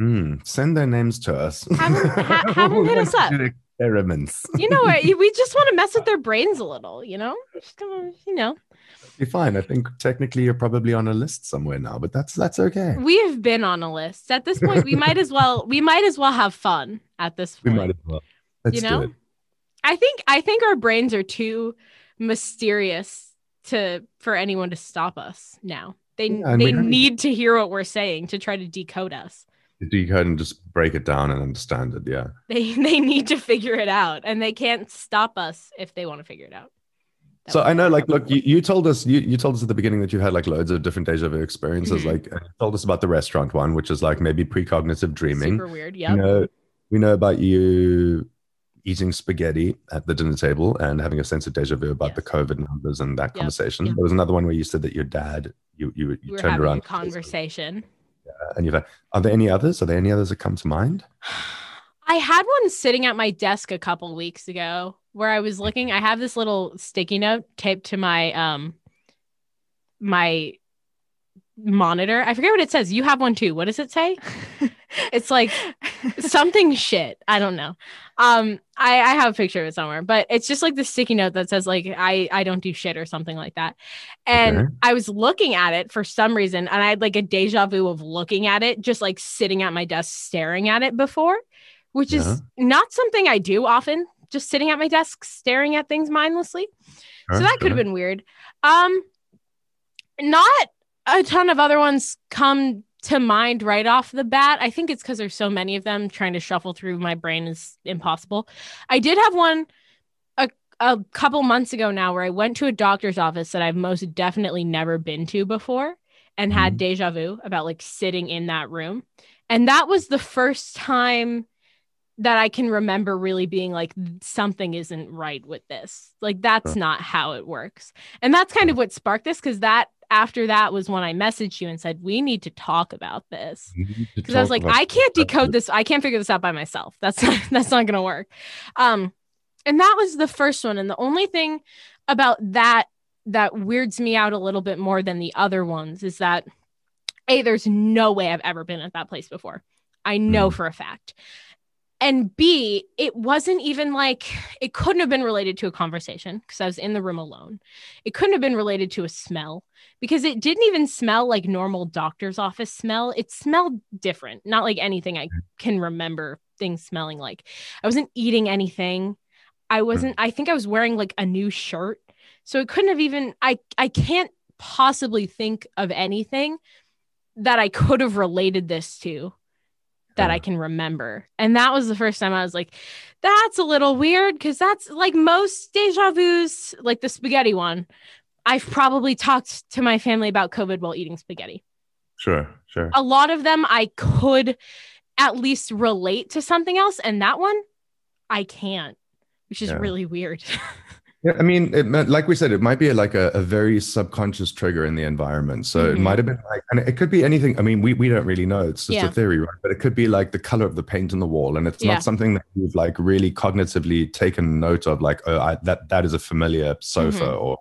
Mm, send their names to us. Have 'em- ha- have 'em We're hit us up. Experiments. you know what? We just want to mess with their brains a little. You know, Just gonna- you know. Be fine. I think technically you're probably on a list somewhere now, but that's that's okay. We have been on a list. At this point, we might as well we might as well have fun at this We point. might as well. Let's you know? do it. I think I think our brains are too mysterious to for anyone to stop us now. They Yeah, they we have- need to hear what we're saying to try to decode us. Decode and just break it down and understand it. Yeah. They they need to figure it out and they can't stop us if they want to figure it out. That so I know, like, look, you, you told us you, you told us at the beginning that you had like loads of different deja vu experiences. Mhm. Like, you told us about the restaurant one, which is like maybe precognitive dreaming. super weird. We Yep. know we know about you eating spaghetti at the dinner table and having a sense of deja vu about the COVID numbers and that Yep, conversation. yep. There was another one where you said that your dad, you you, you turned around a conversation. Yeah, and you've had, are there any others? Are there any others that come to mind? I had one sitting at my desk a couple weeks ago where I was looking. I have this little sticky note taped to my um my monitor. I forget what it says. You have one too. What does it say? It's like something shit. I don't know. Um, I, I have a picture of it somewhere, but it's just like the sticky note that says like I I don't do shit or something like that. And Okay. I was looking at it for some reason, and I had like a deja vu of looking at it, just like sitting at my desk staring at it before, which Yeah. is not something I do often. Just sitting at my desk staring at things mindlessly. so that could have been weird. Um, not a ton of other ones come to mind right off the bat. I think it's because there's so many of them. Trying to shuffle through my brain is impossible. I did have one a a couple months ago now where I went to a doctor's office that I've most definitely never been to before and had Mhm. deja vu about like sitting in that room. And that was the first time that I can remember really being like something isn't right with this. Like that's not how it works. And that's kind of what sparked this cuz that after that was when I messaged you and said we need to talk about this. We need to Cuz I was like I can't decode this. I can't figure this out by myself. That's not, that's not going to work. Um and that was the first one and the only thing about that that weirds me out a little bit more than the other ones is that a there's no way I've ever been at that place before. I know Mm. for a fact. And B, it wasn't even like it couldn't have been related to a conversation because I was in the room alone. It couldn't have been related to a smell because it didn't even smell like normal doctor's office smell. It smelled different, not like anything I can remember things smelling like. I wasn't eating anything. I wasn't, I think I was wearing like a new shirt. So it couldn't have even, I, I can't possibly think of anything that I could have related this to that I can remember. And that was the first time I was like, that's a little weird because that's like most deja vus, like the spaghetti one. I've probably talked to my family about COVID while eating spaghetti. Sure, sure. A lot of them I could at least relate to something else. And that one I can't, which is Yeah. really weird. Yeah, I mean, it, like we said, it might be like a, a very subconscious trigger in the environment. So it Mhm. might have been like, and it could be anything. I mean, we, we don't really know. It's just Yeah. a theory, right? But it could be like the color of the paint on the wall, and it's Yeah. not something that you've like really cognitively taken note of. Like, oh, I, that that is a familiar sofa, Mhm. or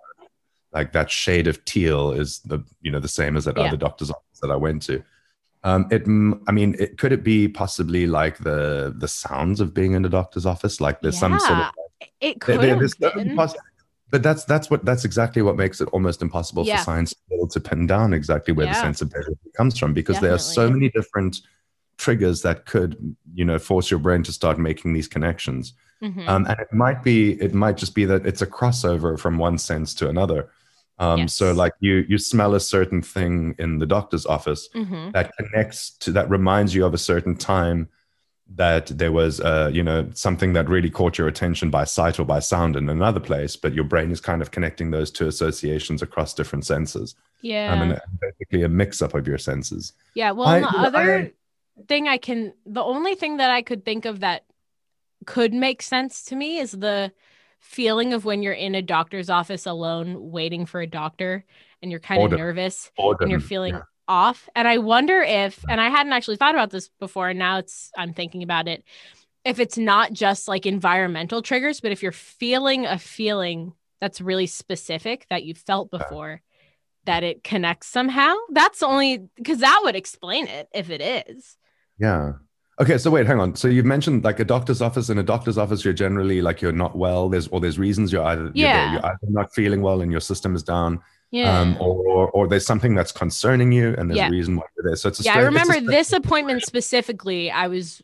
like that shade of teal is the you know the same as that Yeah. other doctor's office that I went to. Um, it, I mean, it could it be possibly like the the sounds of being in a doctor's office? Like there's some sort of it could there- have there's certain been. poss- but that's that's what that's exactly what makes it almost impossible Yeah. for science to be able to pin down exactly where the Yeah. sense of deja vu comes from because there are so many different triggers that could you know force your brain to start making these connections Mhm. um, and it might be it might just be that it's a crossover from one sense to another um, so like you you smell a certain thing in the doctor's office Mhm. that connects to that reminds you of a certain time that there was uh you know something that really caught your attention by sight or by sound in another place but your brain is kind of connecting those two associations across different senses Yeah. um, and basically a mix up of your senses Yeah, well, I- the I- other thing I can, the only thing that I could think of that could make sense to me is the feeling of when you're in a doctor's office alone waiting for a doctor and you're kind of nervous Boredom, and you're feeling yeah. Off. And I wonder if, and I hadn't actually thought about this before, and now it's, I'm thinking about it. If it's not just like environmental triggers, but if you're feeling a feeling that's really specific that you felt before, that it connects somehow, that's only because that would explain it if it is. yeah okay so wait hang on so you've mentioned like a doctor's office in a doctor's office you're generally like you're not well there's or there's reasons you're either you're, there, Yeah. you're either not feeling well and your system is down Yeah. um or or there's something that's concerning you and there's Yeah. a reason why you're there so it's a yeah, I remember this appointment specifically. I was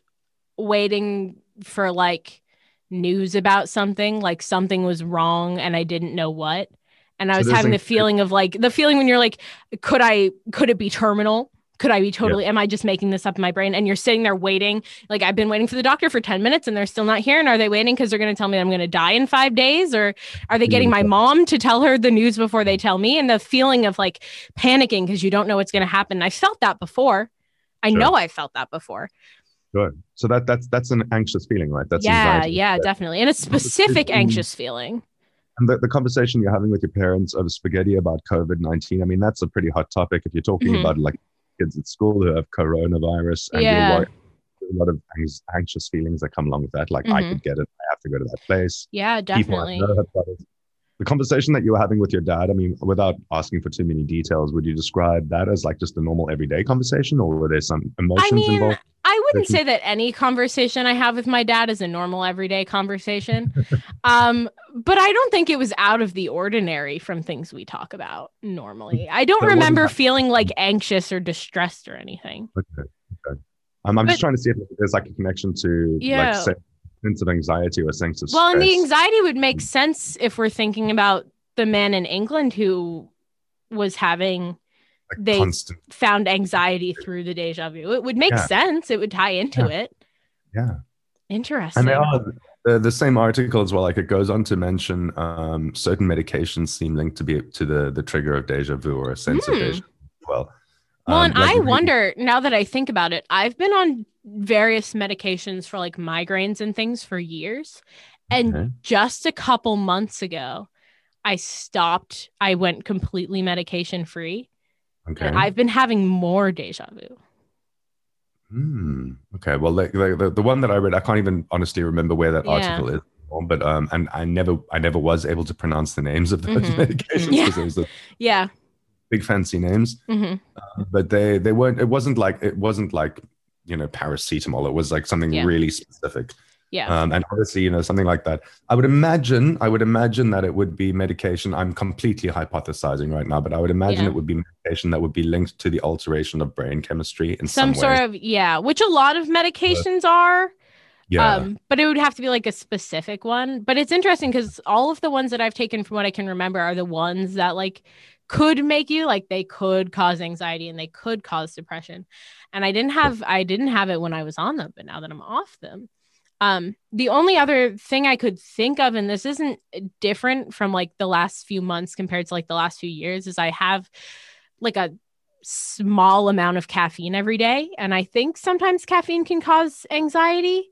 waiting for like news about something, like something was wrong and I didn't know what. And I So was having an- the feeling of like the feeling when you're like, could I could it be terminal? Could I be totally am I just making this up in my brain? And you're sitting there waiting. Like I've been waiting for the doctor for 10 minutes and they're still not here. And are they waiting because they're gonna tell me I'm gonna die in five days? Or are they getting my mom to tell her the news before they tell me? And the feeling of like panicking because you don't know what's gonna happen. I felt that before. I Sure. know I felt that before. Good. So that that's that's an anxious feeling, right? That's yeah, anxiety. yeah, definitely. And a specific anxious feeling. And the, the conversation you're having with your parents over spaghetti about COVID nineteen. I mean, that's a pretty hot topic. If you're talking Mhm. about like kids at school who have coronavirus and Yeah. you're a lot of anxious feelings that come along with that. Like I Mhm. could get it. I have to go to that place. Yeah, definitely. know have got it. The conversation that you were having with your dad. I mean, without asking for too many details, would you describe that as like just a normal everyday conversation, or were there some emotions I mean, involved? I wouldn't say that any conversation I have with my dad is a normal everyday conversation. um, but I don't think it was out of the ordinary from things we talk about normally. I don't So remember feeling like anxious or distressed or anything. Okay. Okay. Um, I'm just trying to see if there's like a connection to Yeah. like say, sense of anxiety or sense of Well, and the anxiety would make sense if we're thinking about the man in England who was having like they- constant. found anxiety through the deja vu. It would make Yeah. sense. It would tie into it. Yeah. Interesting. And they are the, the same article as well. Like it goes on to mention um, certain medications seem linked to be to the the trigger of deja vu or a sense Hmm. of deja vu as well. Well, Um, and like I really- wonder now that I think about it, I've been on various medications for like migraines and things for years. And Okay. just a couple months ago, I stopped. I went completely medication free. Okay. And I've been having more deja vu. Hmm. Okay. Well, the, the the- one that I read, I can't even honestly remember where that Yeah. article is. But um, and I never, I never was able to pronounce the names of those Mhm. medications Yeah. because it was the Yeah. big fancy names. hmm but they they weren't it wasn't like it wasn't like you know, paracetamol. It was like something Yeah. really specific. Yeah. Um, and obviously, you know, something like that. I would imagine, I would imagine that it would be medication. I'm completely hypothesizing right now, but I would imagine Yeah. it would be medication that would be linked to the alteration of brain chemistry in Some some, sort way. of yeah, which a lot of medications are. yeah. Um, but it would have to be like a specific one. But it's interesting because all of the ones that I've taken from what I can remember are the ones that like could make you like they could cause anxiety and they could cause depression. And I didn't have I didn't have it when I was on them, but now that I'm off them. Um, the only other thing I could think of, and this isn't different from like the last few months compared to like the last few years, is I have like a small amount of caffeine every day. And I think sometimes caffeine can cause anxiety.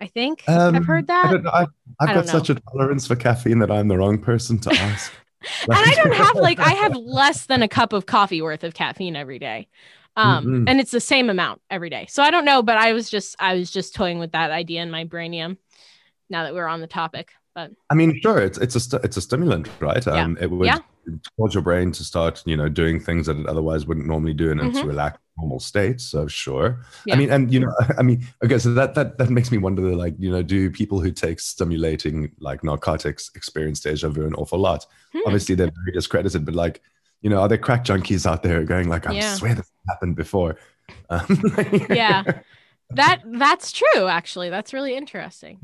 I think I've Um, heard I that. know. I've, I've I got don't such a tolerance for caffeine that I'm the wrong person to ask. and I don't have like I have less than a cup of coffee worth of caffeine every day. Um Mhm. and it's the same amount every day. So I don't know, but I was just I was just toying with that idea in my brainium now that we're on the topic. But I mean, sure, it's it's a stu- it's a stimulant, right? Yeah. Um, it would Yeah. cause your brain to start, you know, doing things that it otherwise wouldn't normally do, and to Mhm. relax normal states. So sure. Yeah. I mean, and you know, I mean, okay, so that that that makes me wonder, like, you know, do people who take stimulating like narcotics experience deja vu an awful lot? hmm, Obviously, they're very discredited, but like, you know, are there crack junkies out there going like, I Yeah. swear this happened before? Um, yeah. That that's true actually. That's really interesting.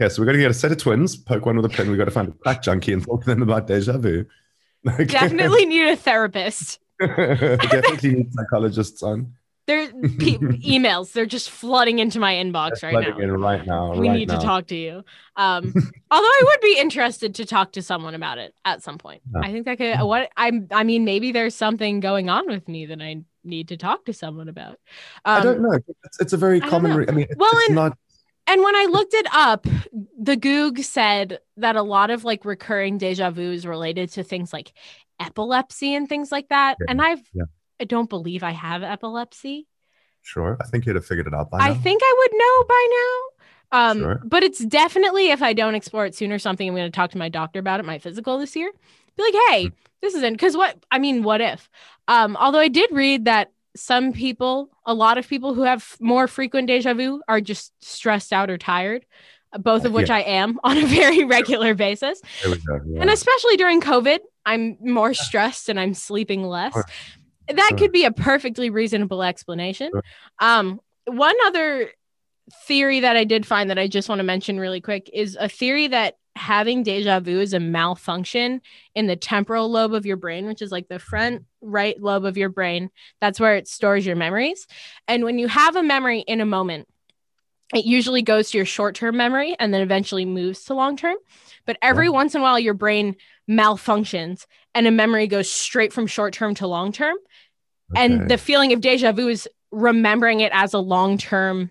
Okay, so we're going to get a set of twins, poke one with a pin. We've got to find a crack junkie and talk to them about deja vu. Okay. Definitely need a therapist. Definitely need psychologists on. There pe- emails, they're just flooding into my inbox right now. in right now. we right need now. to talk to you. Um, although I would be interested to talk to someone about it at some point. Yeah. I think that could. What I I mean, maybe there's something going on with me that I need to talk to someone about. Um, I don't know. It's, it's a very don't common. re- I mean, Well, it's and- not. And when I looked it up, the Goog said that a lot of like recurring deja vu is related to things like epilepsy and things like that. Yeah, And I've yeah. I don't believe I have epilepsy. Sure, I think you'd have figured it out by I now. think I would know by now. Um, Sure. but it's definitely if I don't explore it soon or something, I'm going to talk to my doctor about it, my physical this year. Be like, hey, Hmm. this isn't because what I mean, what if? Um, although I did read that some people, a lot of people who have more frequent deja vu are just stressed out or tired, both of which Yeah. I am on a very regular basis. Go. yeah. And especially during COVID, I'm more stressed and I'm sleeping less. That Sure. could be a perfectly reasonable explanation. Sure. Um, one other theory that I did find that I just want to mention really quick is a theory that having deja vu is a malfunction in the temporal lobe of your brain, which is like the front right lobe of your brain. That's where it stores your memories. And when you have a memory in a moment, it usually goes to your short term memory and then eventually moves to long term. But every once in a while, your brain malfunctions and a memory goes straight from short term to long term. And the feeling of deja vu is remembering it as a long term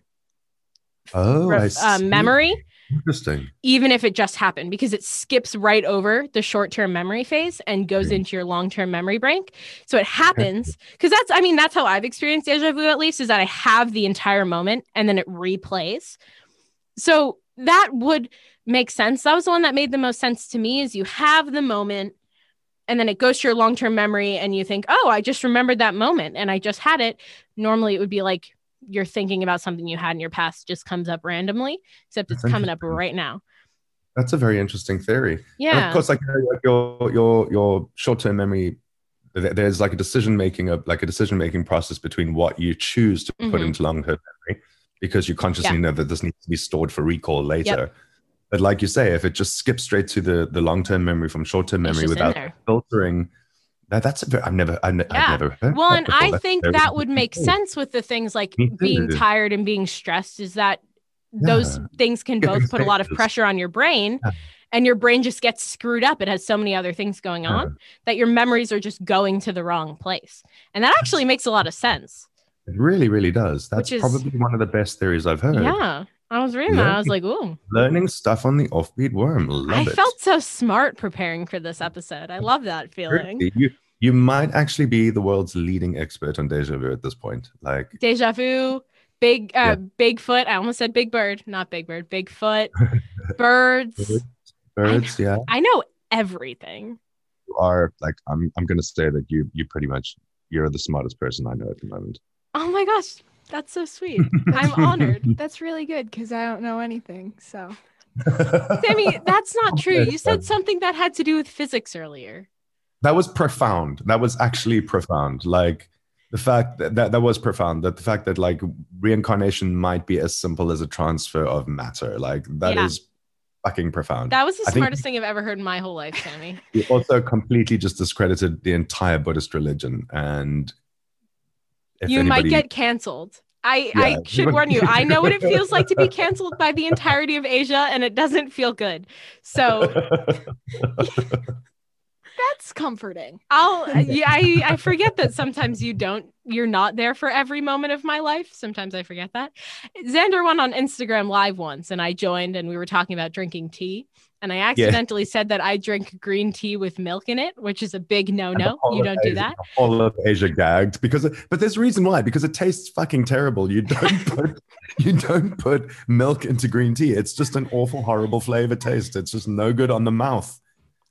oh, uh, memory, Interesting. even if it just happened, because it skips right over the short term memory phase and goes Mhm. into your long term memory bank. So it happens because that's, I mean, that's how I've experienced deja vu at least is that I have the entire moment and then it replays. So that would make sense. That was the one that made the most sense to me is you have the moment and then it goes to your long term memory and you think, oh, I just remembered that moment and I just had it. Normally it would be like you're thinking about something you had in your past just comes up randomly, except it's coming up right now. That's a very interesting theory. And Yeah. of course, like, your your your short term memory, there's like a decision making of like a decision making process between what you choose to put Mhm. into long term memory, because you consciously Yeah. know that this needs to be stored for recall later. But like you say, if it just skips straight to the the long term memory from short term memory without filtering, that that's a very, I've never I've, Yeah. I've never heard. Well, and. I That's think that would make interesting. sense with the things like being tired and being stressed is that those things can both put a lot of pressure on your brain Yeah. and your brain just gets screwed up. It has so many other things going Yeah. on that your memories are just going to the wrong place. And that actually makes a lot of sense. It really, really does. That's is- probably one of the best theories I've heard. Yeah. I was reading that. I was like, ooh, Learning stuff on the offbeat worm. Love I it. felt so smart preparing for this episode. I love that feeling. You you might actually be the world's leading expert on deja vu at this point. Like Deja vu, big, Yeah. uh, Bigfoot. I almost said Big Bird, not Big Bird, Bigfoot, birds. birds, yeah. I know everything. You are like I'm I'm gonna say that you you pretty much you're the smartest person I know at the moment. Oh my gosh. That's so sweet. I'm honored. That's really good because I don't know anything. So Sammy, that's not true. You said something that had to do with physics earlier. that was profound. That was actually profound. Like the fact that, that that was profound. That the fact that like reincarnation might be as simple as a transfer of matter. Like that is Yeah. fucking profound. That was the I think- smartest thing I've ever heard in my whole life, Sammy. You also completely just discredited the entire Buddhist religion. And you might get canceled. I, Yeah. I should warn you. I know what it feels like to be canceled by the entirety of Asia, and it doesn't feel good. So that's comforting. I'll yeah, I, I forget that sometimes you don't you're not there for every moment of my life. Sometimes I forget that. Xander went on Instagram live once and I joined and we were talking about drinking tea. And I accidentally said that I drink green tea with milk in it, which is a big no-no. You don't do that. All of Asia gagged because, but there's a reason why. Because it tastes fucking terrible. You don't put, you don't put milk into green tea. It's just an awful, horrible flavor taste. It's just no good on the mouth.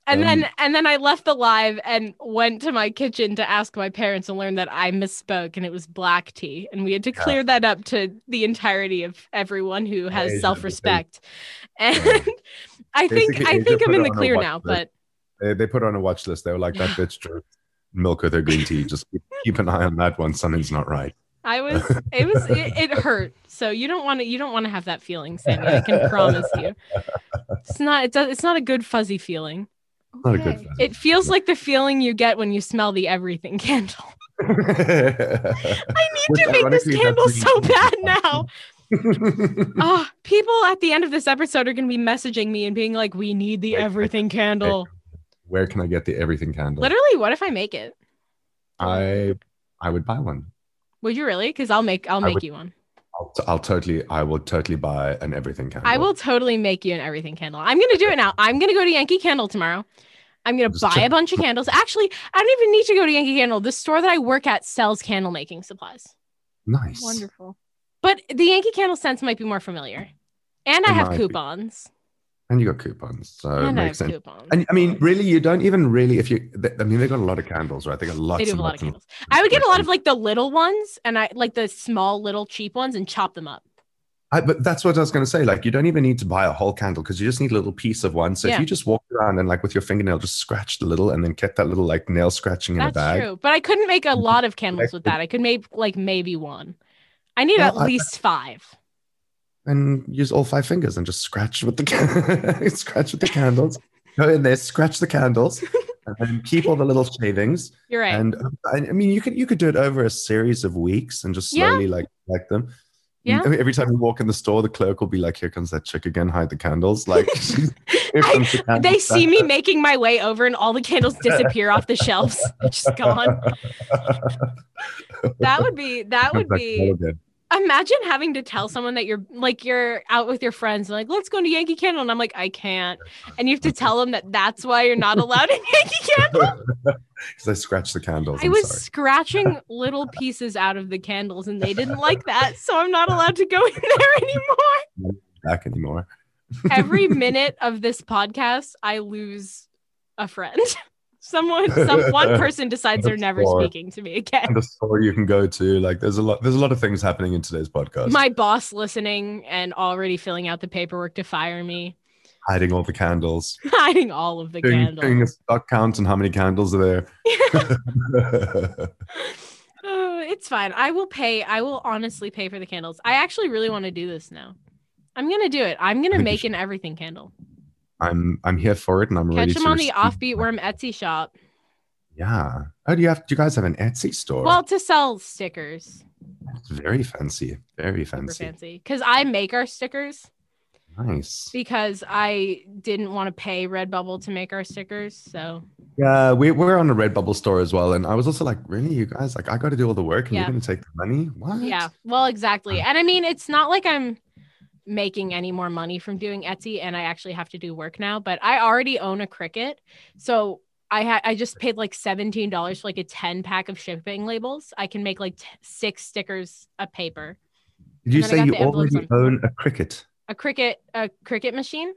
And then Um, and then I left the live and went to my kitchen to ask my parents and learned that I misspoke and it was black tea. And we had to Yeah. clear that up to the entirety of everyone who has Asia, self-respect. And Yeah. I think Basically, I Asia think I'm put in it the on a clear watch now, list. but They, they put it on a watch list. They were like, that bitch drinks milk with her green tea. Just keep, keep an eye on that one. Something's not right. I was it was it, it hurt. So you don't want to you don't want to have that feeling, Sammy. I can promise you. It's not it does, it's not a good fuzzy feeling. Not a good. It feels like the feeling you get when you smell the everything candle. I I need to make this candle so bad now. Oh, people at the end of this episode are going to be messaging me and being like, "We need the everything candle." Where can I get the everything candle? Literally, what if I make it? I I would buy one. Would you really? Because I'll make I'll make would- you one. I'll, I'll totally I will totally buy an everything candle. I will totally make you an everything candle. I'm gonna do it now. I'm gonna go to Yankee Candle tomorrow. I'm gonna Just buy check- a bunch of candles. Actually, I don't even need to go to Yankee Candle. The store that I work at sells candle making supplies. Nice. Wonderful. But the Yankee Candle scents might be more familiar. And I It have might be. coupons. And you got coupons, so it and I have makes sense. coupons. And I mean, really, you don't even really if you. I mean, they got a lot of candles, right? They got lots. they do have a lot of candles. I would get a lot of like. the little ones and I like the small little cheap ones and chop them up. I, but that's what I was going to say. Like, you don't even need to buy a whole candle because you just need a little piece of one. So Yeah. if you just walk around and like with your fingernail, just scratched a little, and then kept that little like nail scratching in That's a bag. That's true. But I couldn't make a lot of candles with that. I could make like maybe one. I need Well, at I- least five. and use all five fingers and just scratch with the can- scratch with the candles. Go in there, scratch the candles, and then keep all the little shavings. You're right. And um, I I mean, you could you could do it over a series of weeks and just Yeah. slowly like collect them. Yeah. Every time you walk in the store, the clerk will be like, "Here comes that chick again. Hide the candles." Like, I- the they see me making my way over and all the candles disappear off the shelves. Just gone. That would be that would be. Imagine having to tell someone that you're like you're out with your friends and like let's go to Yankee Candle and I'm like I can't and you have to tell them that that's why you're not allowed in Yankee Candle. Because I scratched the candles. I I'm was sorry. scratching little pieces out of the candles and they didn't like that so I'm not allowed to go in there anymore. back anymore. Every minute of this podcast I lose a friend. Someone some one person decides they're never speaking to me again. And the store you can go to, like, there's a lot. There's a lot of things happening in today's podcast. My boss listening and already filling out the paperwork to fire me, Hiding all the candles, hiding all of the doing, candles. doing a stock count and how many candles are there. Oh, it's fine. I will pay. I will honestly pay for the candles. I actually really want to do this now. I'm gonna do it. I'm gonna make an everything candle. I'm I'm here for it, and I'm ready Catch them to on the Offbeat Worm Etsy shop. Yeah. Oh, do you have? Do you guys have an Etsy store? Well, to sell stickers, very fancy. Very super fancy. fancy. Because I make our stickers Nice. because I didn't want to pay Redbubble to make our stickers. So Yeah, we we're on the Redbubble store as well, and I was also like, really, you guys? Like, I got to do all the work, and Yeah. you're gonna take the money? What? Yeah, well, exactly. And I mean, it's not like I'm making any more money from doing Etsy and I actually have to do work now, but I already own a Cricut. So I had I just paid like $17 for like a 10 pack of shipping labels. I can make like t- six stickers a paper. Did you And then I say you already on- own a Cricut? A Cricut a Cricut machine?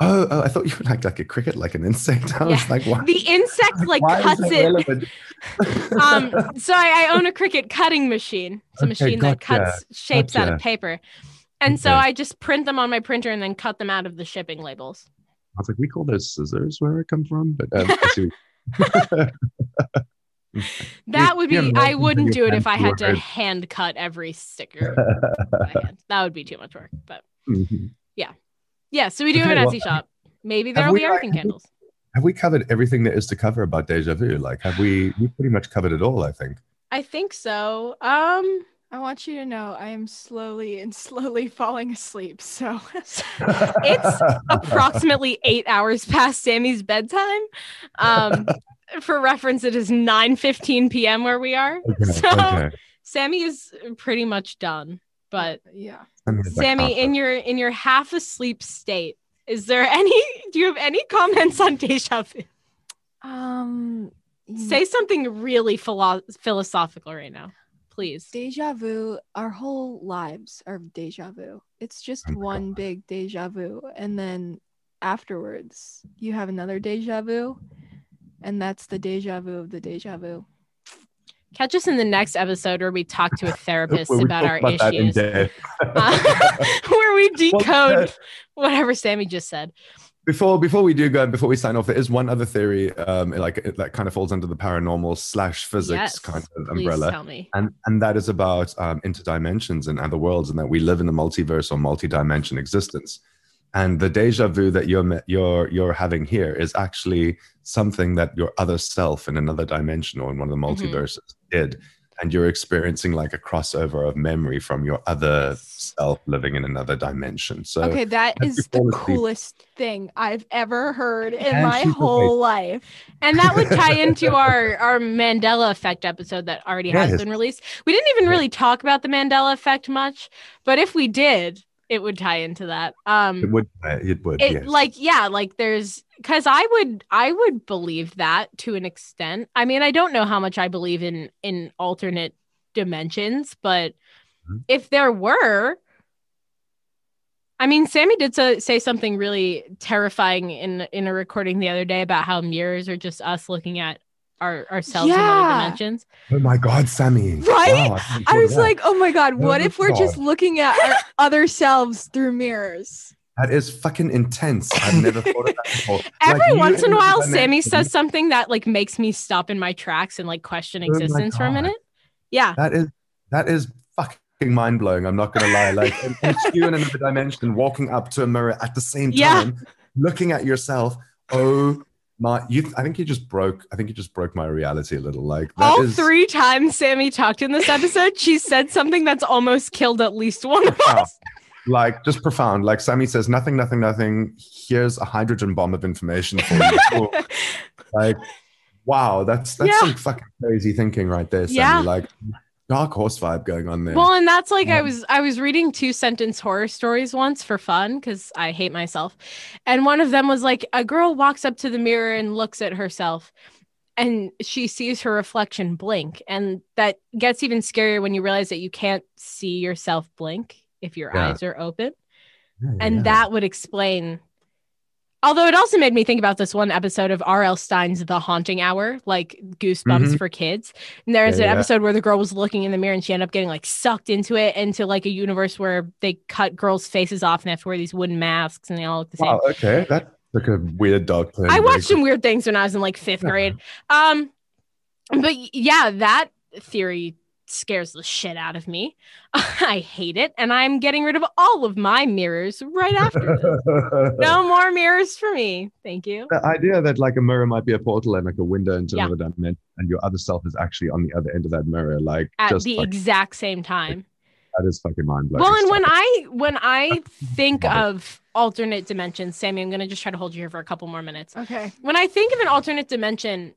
Oh, oh, I thought you were like like a cricket, like an insect. I was like, why? The insect like why cuts it. um so I, I own a Cricut cutting machine it's a Okay, machine that cuts shapes out of paper and so i just print them on my printer and then cut them out of the shipping labels I was like, we call those scissors where I come from, but um, that would be i wouldn't do it if i had to hand cut every sticker that would be too much work but Mhm. yeah so we do have an Okay, well, etsy shop maybe there'll we, be like, Arkin have we- candles have we covered everything there is to cover about deja vu? Like, have we? We pretty much covered it all, I think. i think so um I want you to know I am slowly and slowly falling asleep. So It's approximately eight hours past Sammy's bedtime. Um, for reference, it is 9 15 p.m. where we are. okay, So okay. Sammy is pretty much done. But yeah. I mean, it's like Sammy, in your in your half asleep state, is there any do you have any comments on deja vu? Um Say something really philo- philosophical right now, please. deja vu our whole lives are deja vu it's just Oh my one big deja vu and then afterwards you have another deja vu and that's the deja vu of the deja vu Catch us in the next episode where we talk to a therapist about our about issues. Uh, where we decode uh, whatever Sammy just said. Before before we do go, before we sign off, there is one other theory, um, like it- that kind of falls under the paranormal slash physics yes, kind of umbrella, tell me. and and that is about um, interdimensions and other worlds, and that we live in a multiverse or multi-dimension existence. And the deja vu that you're you're you're having here is actually something that your other self in another dimension or in one of the Mhm. multiverses did, and you're experiencing like a crossover of memory from your other self living in another dimension. So okay that is the coolest thing i've ever heard in And my whole life And that would tie into our our Mandela effect episode that already has been released. We didn't even really talk about the Mandela effect much, but if we did, it would tie into that. Um it would uh, it would it yes. like yeah like there's because i would i would believe that to an extent i mean i don't know how much i believe in in alternate dimensions but Mhm. if there were i mean sammy did so, say something really terrifying in in a recording the other day about how mirrors are just us looking at our ourselves in other Yeah. dimensions Oh my God, Sammy! Right? Wow, i was that. like oh my god what Oh if we're just looking at our other selves through mirrors that is fucking intense. I've never thought of that before. Every Like, once in a while, Sammy says something that like makes me stop in my tracks and like question Oh existence for a minute. Yeah. That is that is fucking mind blowing. I'm not gonna lie. Like and- and it's you in another dimension, walking up to a mirror at the same Yeah. time, looking at yourself. Oh my! You, I think you just broke. I think you just broke my reality a little. Like that All is three times Sammy talked in this episode, she said something that's almost killed at least one of us. Like just profound. Like Sammy says, nothing, nothing, nothing. Here's a hydrogen bomb of information for you. Like, wow, that's that's Yeah. some fucking crazy thinking right there, Sammy. Yeah. Like dark horse vibe going on there. Well, and that's like I Um, was I was reading two sentence horror stories once for fun because I hate myself. And one of them was like a girl walks up to the mirror and looks at herself and she sees her reflection blink. And that gets even scarier when you realize that you can't see yourself blink if your Yeah. eyes are open. Yeah, and that would explain although it also made me think about this one episode of R.L. Stine's The Haunting Hour, like Goosebumps Mhm. for kids. And there's an episode where the girl was looking in the mirror and she ended up getting like sucked into it, into like a universe where they cut girls' faces off and they have to wear these wooden masks and they all look the same. Wow, okay. That took a weird dog turn. I watched some weird things when I was in like fifth Yeah. grade. Um, but yeah, that theory scares the shit out of me. I hate it, and I'm getting rid of all of my mirrors right after this. no more mirrors for me. Thank you. The idea that like a mirror might be a portal and like a window into Yeah. another dimension, and your other self is actually on the other end of that mirror, like At just the like, exact same time. that is fucking mind blowing. Well, and when I when I think of alternate dimensions, Sammy, I'm gonna just try to hold you here for a couple more minutes. Okay. When I think of an alternate dimension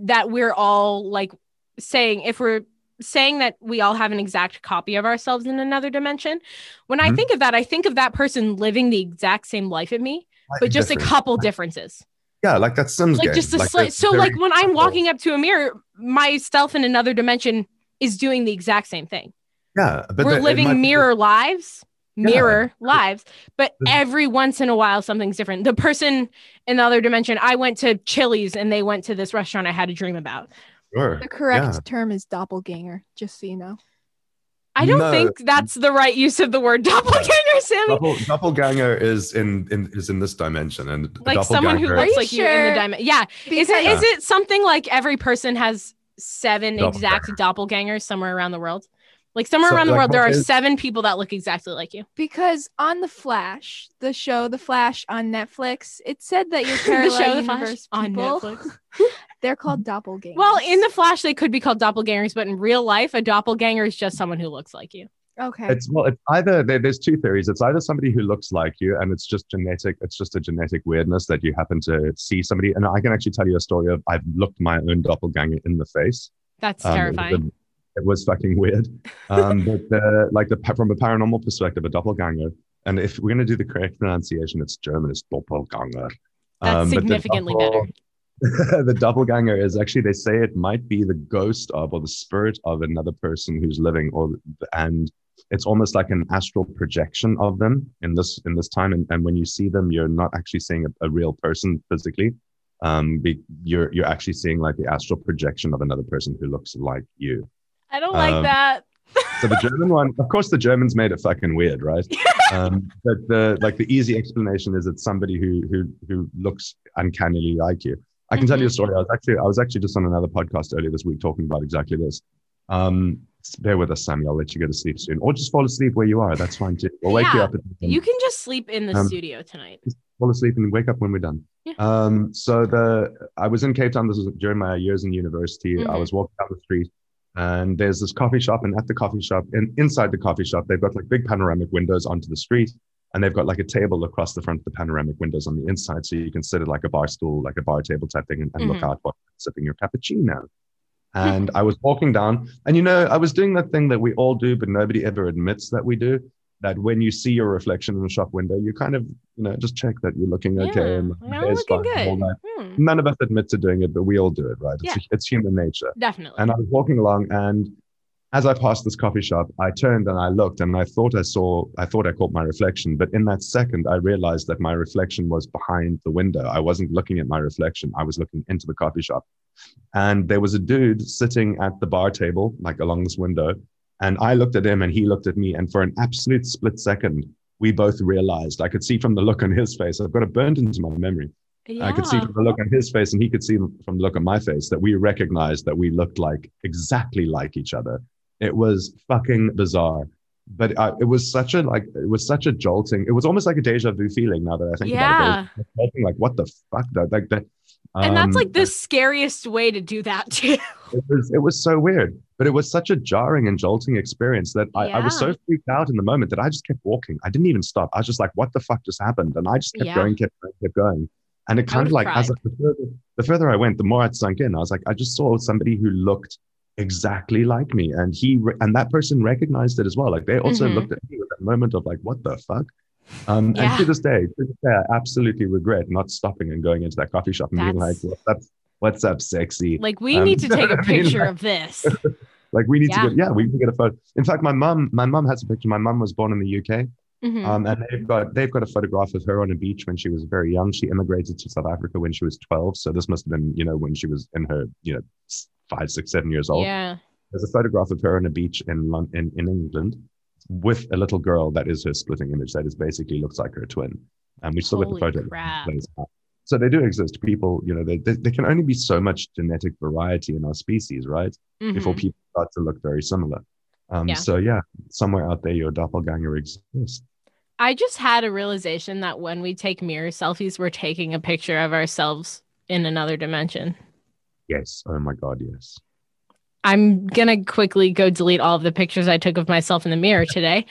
that we're all like saying if we're saying that we all have an exact copy of ourselves in another dimension, when I Mhm. think of that, I think of that person living the exact same life as me, but just a couple differences. Yeah, like that Sims like game. just a like slight so like when i'm walking up to a mirror myself in another dimension is doing the exact same thing Yeah, but we're the- it might living be- mirror lives mirror lives, but every once in a while something's different. The person in the other dimension, I went to Chili's and they went to this restaurant I had a dream about. Sure. The correct Yeah. term is doppelganger, just so you know. I don't No. think that's the right use of the word doppelganger, Sammy. Doppel, doppelganger is in, in is in this dimension, and like someone who doppelganger- looks you like you in the sure? diamond. Yeah. Is it Because- is it something like every person has seven Doppelganger. exact doppelgangers somewhere around the world? Like somewhere So, around the like, world, there are is- seven people that look exactly like you. Because on the Flash, the show The Flash on Netflix, it said that your the parallel show The Flash universe on Netflix. they're called doppelgangers. Well, in the Flash, they could be called doppelgangers, but in real life, a doppelganger is just someone who looks like you. okay, It's well, it's either there's two theories. It's either somebody who looks like you, and it's just genetic. It's just a genetic weirdness that you happen to see somebody. And I can actually tell you a story of I've looked my own doppelganger in the face. That's Um, it was terrifying. It was fucking weird. Um, but the, like the from a paranormal perspective, a doppelganger. And if we're going to do the correct pronunciation, it's German. It's doppelganger. That's Um, significantly better. the doppelganger is actually they say it might be the ghost of or the spirit of another person who's living or and it's almost like an astral projection of them in this in this time and, and when you see them you're not actually seeing a, a real person physically um be, you're you're actually seeing like the astral projection of another person who looks like you I don't like um, that. so the German one, of course, the Germans made it fucking weird, right? um, but the like the easy explanation is it's somebody who who who looks uncannily like you. I can tell you a story. I was actually I was actually just on another podcast earlier this week talking about exactly this. Um, bear with us, Sammy. I'll let you go to sleep soon, or just fall asleep where you are. That's fine too. We'll wake you Yeah, up. At, You can just sleep in the Um, studio tonight. fall asleep and wake up when we're done. Yeah. Um, so the I was in Cape Town. This was during my years in university. I Mhm. was walking down the street, and there's this coffee shop, and at the coffee shop, and inside the coffee shop, they've got like big panoramic windows onto the street, and they've got like a table across the front of the panoramic windows on the inside, so you can sit at like a bar stool, like a bar table type thing, and, and look Mhm. out while sipping your cappuccino. And I was walking down, and you know, I was doing that thing that we all do, but nobody ever admits that we do. That when you see your reflection in a shop window, you kind of, you know, just check that you're looking okay. and I'm looking fine and all good. Hmm, None of us admit to doing it, but we all do it, right? It's, it's human nature. definitely. And I was walking along, and as I passed this coffee shop, I turned and I looked, and I thought I saw, I thought I caught my reflection. But in that second, I realized that my reflection was behind the window. I wasn't looking at my reflection, I was looking into the coffee shop. And there was a dude sitting at the bar table, like along this window. And I looked at him, and he looked at me. And for an absolute split second, we both realized I could see from the look on his face, I've got it burned into my memory. Yeah. I could see from the look on his face, and he could see from the look on my face that we recognized that we looked like exactly like each other. It was fucking bizarre, but uh, it was such a like it was such a jolting. It was almost like a deja vu feeling. Now that I think about Yeah. it, It like what the fuck? That like that. and that's um, like the scariest way to do that too. It was it was so weird, but it was such a jarring and jolting experience that I, I was so freaked out in the moment that I just kept walking. I didn't even stop. I was just like, "What the fuck just happened?" And I just kept Yeah. going, kept going, kept going. And it kind of like as cried. the, further, the further I went, the more it sunk in. I was like, I just saw somebody who looked exactly like me, and he re- and that person recognized it as well. Like they also Mhm. looked at me with that moment of like, "What the fuck." Um, Yeah. And to this day, to this day, I absolutely regret not stopping and going into that coffee shop and being like, That's- "What's up? Sexy?" Like we Um, need to take I a mean, picture like- of this. Like we need Yeah. to get, yeah, we can get a photo. In fact, my mom, my mom has a picture. My mom was born in the UK, Mhm. um, and they've got they've got a photograph of her on a beach when she was very young. She immigrated to South Africa when she was twelve, so this must have been, you know, when she was in her, you know, five, six, seven years old. yeah. There's a photograph of her on a beach in in, in England with a little girl that is her splitting image. That is basically looks like her twin, and we still got the Holy photo. So they do exist. People, you know, they, they, there can only be so much genetic variety in our species, right? before Mhm. people start to look very similar. Um, Yeah. So yeah, somewhere out there, your doppelganger exists. I just had a realization that when we take mirror selfies, we're taking a picture of ourselves in another dimension. Yes. Oh my God. Yes. I'm gonna quickly go delete all of the pictures I took of myself in the mirror today.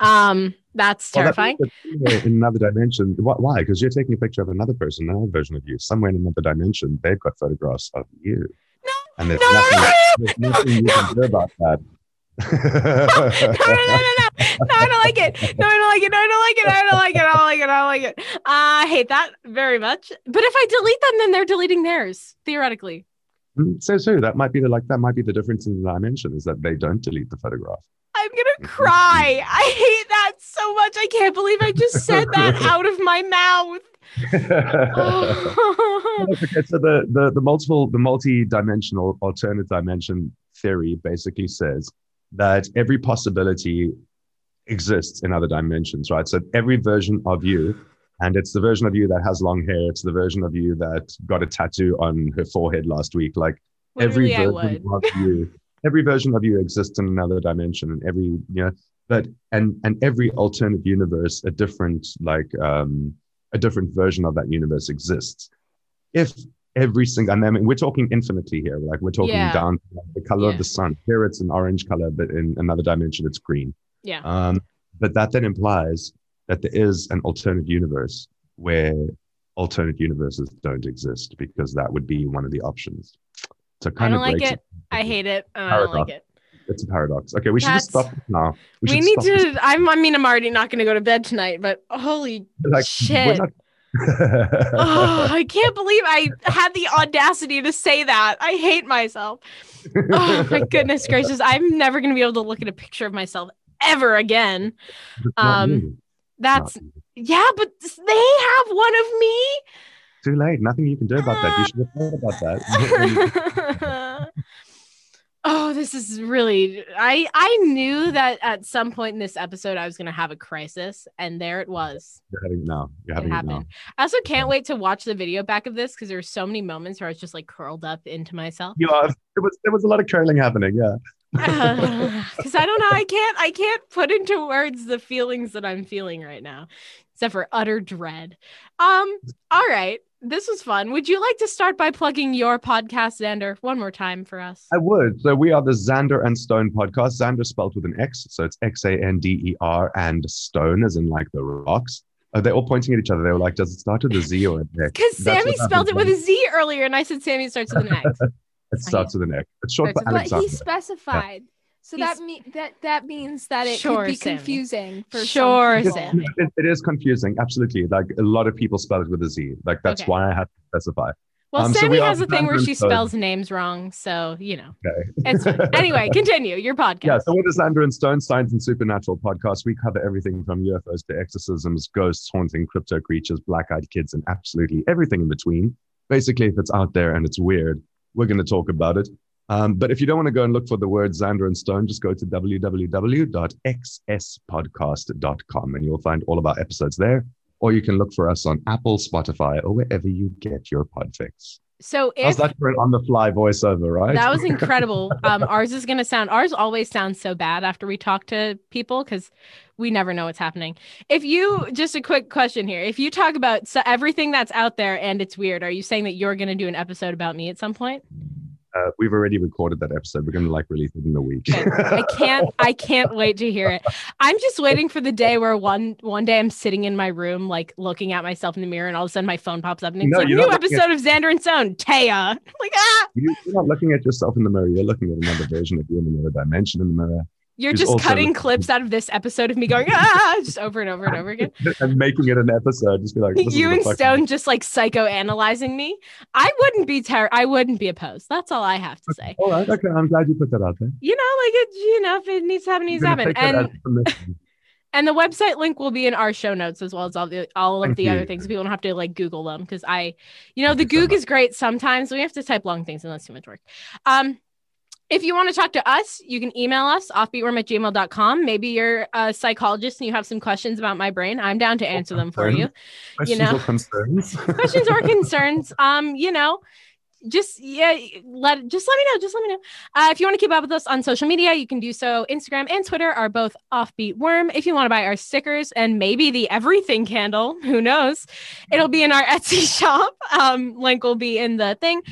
Um, that's terrifying. means that, uh, in another dimension. Why? Because you're taking a picture of another person, another version of you. Somewhere in another dimension, they've got photographs of you. No, And there's no, no, nothing, no, there's nothing you can do about that. no, no, no, no, no, I don't like it. No, I don't like it. No, I don't like it. I don't like it. I don't like it. I don't like it. I hate that very much. But if I delete them, then they're deleting theirs theoretically. Mm, So, so that might be the like that might be the difference in the dimension is that they don't delete the photograph. I'm gonna cry. I hate that so much. I can't believe I just said that out of my mouth. okay, so the, the the multiple the multi-dimensional alternate dimension theory basically says that every possibility exists in other dimensions, right? So every version of you, and it's the version of you that has long hair, it's the version of you that got a tattoo on her forehead last week. Like every Literally, I version of you, every version of you exists in another dimension, and every you know, but and and every alternate universe, a different like um a different version of that universe exists. If every single, and I mean, we're talking infinitely here, like we're talking Yeah. down like, the color Yeah. of the sun. Here it's an orange color, but in another dimension it's green. Yeah. Um, but that then implies that there is an alternate universe where alternate universes don't exist because that would be one of the options. So it I don't of like it. I hate it. I don't like it. It's a paradox. Okay, we should just stop now. We, should need to. I'm. I mean, I'm already not going to go to bed tonight, but holy Like, shit. not- oh, I can't believe I had the audacity to say that. I hate myself. Oh my goodness gracious. I'm never going to be able to look at a picture of myself ever again. Um. That's yeah, but they have one of me. Too late. Nothing you can do about that. You should have thought about that. oh, this is really I I knew that at some point in this episode I was going to have a crisis and there it was. You're having it now. You're having it, now. I also can't wait to watch the video back of this because there were so many moments where I was just like curled up into myself. You are. There was there was a lot of curling happening. Yeah. because I don't know. I can't. I can't put into words the feelings that I'm feeling right now, except for utter dread. Um. All right. This was fun. Would you like to start by plugging your podcast, Xander, one more time for us? I would. So we are the Xander and Stone podcast. Xander spelled with an X, so it's X A N D E R, and Stone as in like the rocks. Uh, they're all pointing at each other. They were like, "Does it start with a Z or an X?" Because Sammy spelled it with a Z earlier, and I said Sammy starts with an X. It starts with an X. It's short for with- But he specified. So He's- that mean that that means that it Sure, could be Sammy. confusing for Sure, people. It- it is confusing, absolutely. Like a lot of people spell it with a Z. Like that's Okay. why I had to specify. Well, Um, so Sammy we has a thing where she and Stone. spells names wrong, so you know Okay. it's anyway. Continue your podcast. Yeah, so we're the Xander and Stone Science and Supernatural podcast. We cover everything from UFOs to exorcisms, ghosts, haunting, crypto creatures, black-eyed kids, and absolutely everything in between. Basically, if it's out there and it's weird, we're going to talk about it. Um, but if you don't want to go and look for the word Xander and Stone, just go to www.xspodcast.com and you'll find all of our episodes there. Or you can look for us on Apple, Spotify, or wherever you get your podfix. So How's if that for an on-the-fly voiceover, right? That was incredible. Um, ours is gonna sound ours always sounds so bad after we talk to people because we never know what's happening. If you just a quick question here, if you talk about so everything that's out there and it's weird, are you saying that you're gonna do an episode about me at some point? Uh, we've already recorded that episode. We're going to like release it in a week. I can't I can't wait to hear it. I'm just waiting for the day where one one day I'm sitting in my room like looking at myself in the mirror and all of a sudden my phone pops up and it's No, like new episode of Xander and Stone, Taya. I'm like ah, You're not looking at yourself in the mirror. You're looking at another version of you in another dimension in the mirror you're just cutting clips out of this episode of me going ah just over and over and over again. and making it an episode. Just be like, you and Stone just like psychoanalyzing me. I wouldn't be ter- I wouldn't be opposed. That's all I have to say. All right, okay. I'm glad you put that out there. You know, like it, you know, if it needs to happen, it needs to happen. And and the website link will be in our show notes as well as all the all of Thank the other things. People don't have to like Google them because I, you know, Thank the you so is great sometimes. We have to type long things and that's too much work. Um, if you want to talk to us, you can email us offbeatworm at gmail.com. Maybe you're a psychologist and you have some questions about my brain. I'm down to answer them for you. Questions know. or concerns? questions or concerns um you know just yeah let just let me know just let me know. Uh, if you want to keep up with us on social media you can do so. Instagram and twitter are both offbeat worm. If you want to buy our stickers and maybe the everything candle who knows? It'll be in our etsy shop. Um link will be in the thing.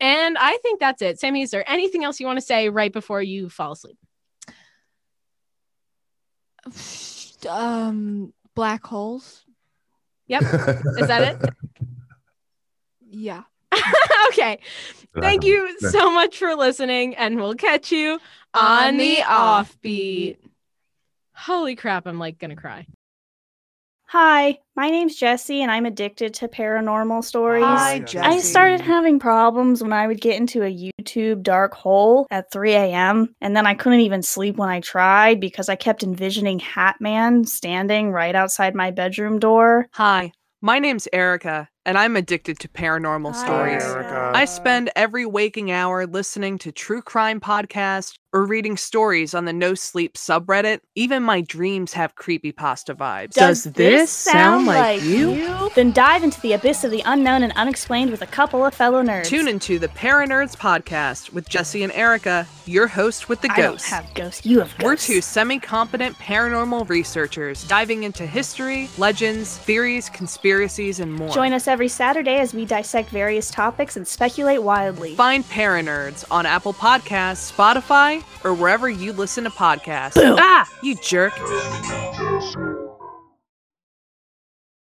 And i think that's it. Sammy is there anything else you want to say right before you fall asleep? Um, black holes. Yep. is that it? Yeah. okay thank you so much for listening and we'll catch you on the offbeat holy crap i'm like gonna cry Hi, my name's Jesse, and I'm addicted to paranormal stories. Hi, I started having problems when I would get into a YouTube dark hole at 3 a.m., and then I couldn't even sleep when I tried because I kept envisioning Hat Man standing right outside my bedroom door. Hi, my name's Erica, and I'm addicted to paranormal stories. Erica. I spend every waking hour listening to true crime podcasts or reading stories on the No Sleep subreddit. Even my dreams have creepypasta vibes. Does, Does this sound, sound like, like you? you? Then dive into the abyss of the unknown and unexplained with a couple of fellow nerds. Tune into the Paranerds podcast with Jesse and Erica, your host with the I don't have ghosts. You have ghosts. We're two semi competent paranormal researchers diving into history, legends, theories, conspiracies, and more. Join us every Saturday as we dissect various topics and speculate wildly. Find Paranerds on Apple Podcasts, Spotify, or wherever you listen to podcasts. Boom. Ah, you jerk.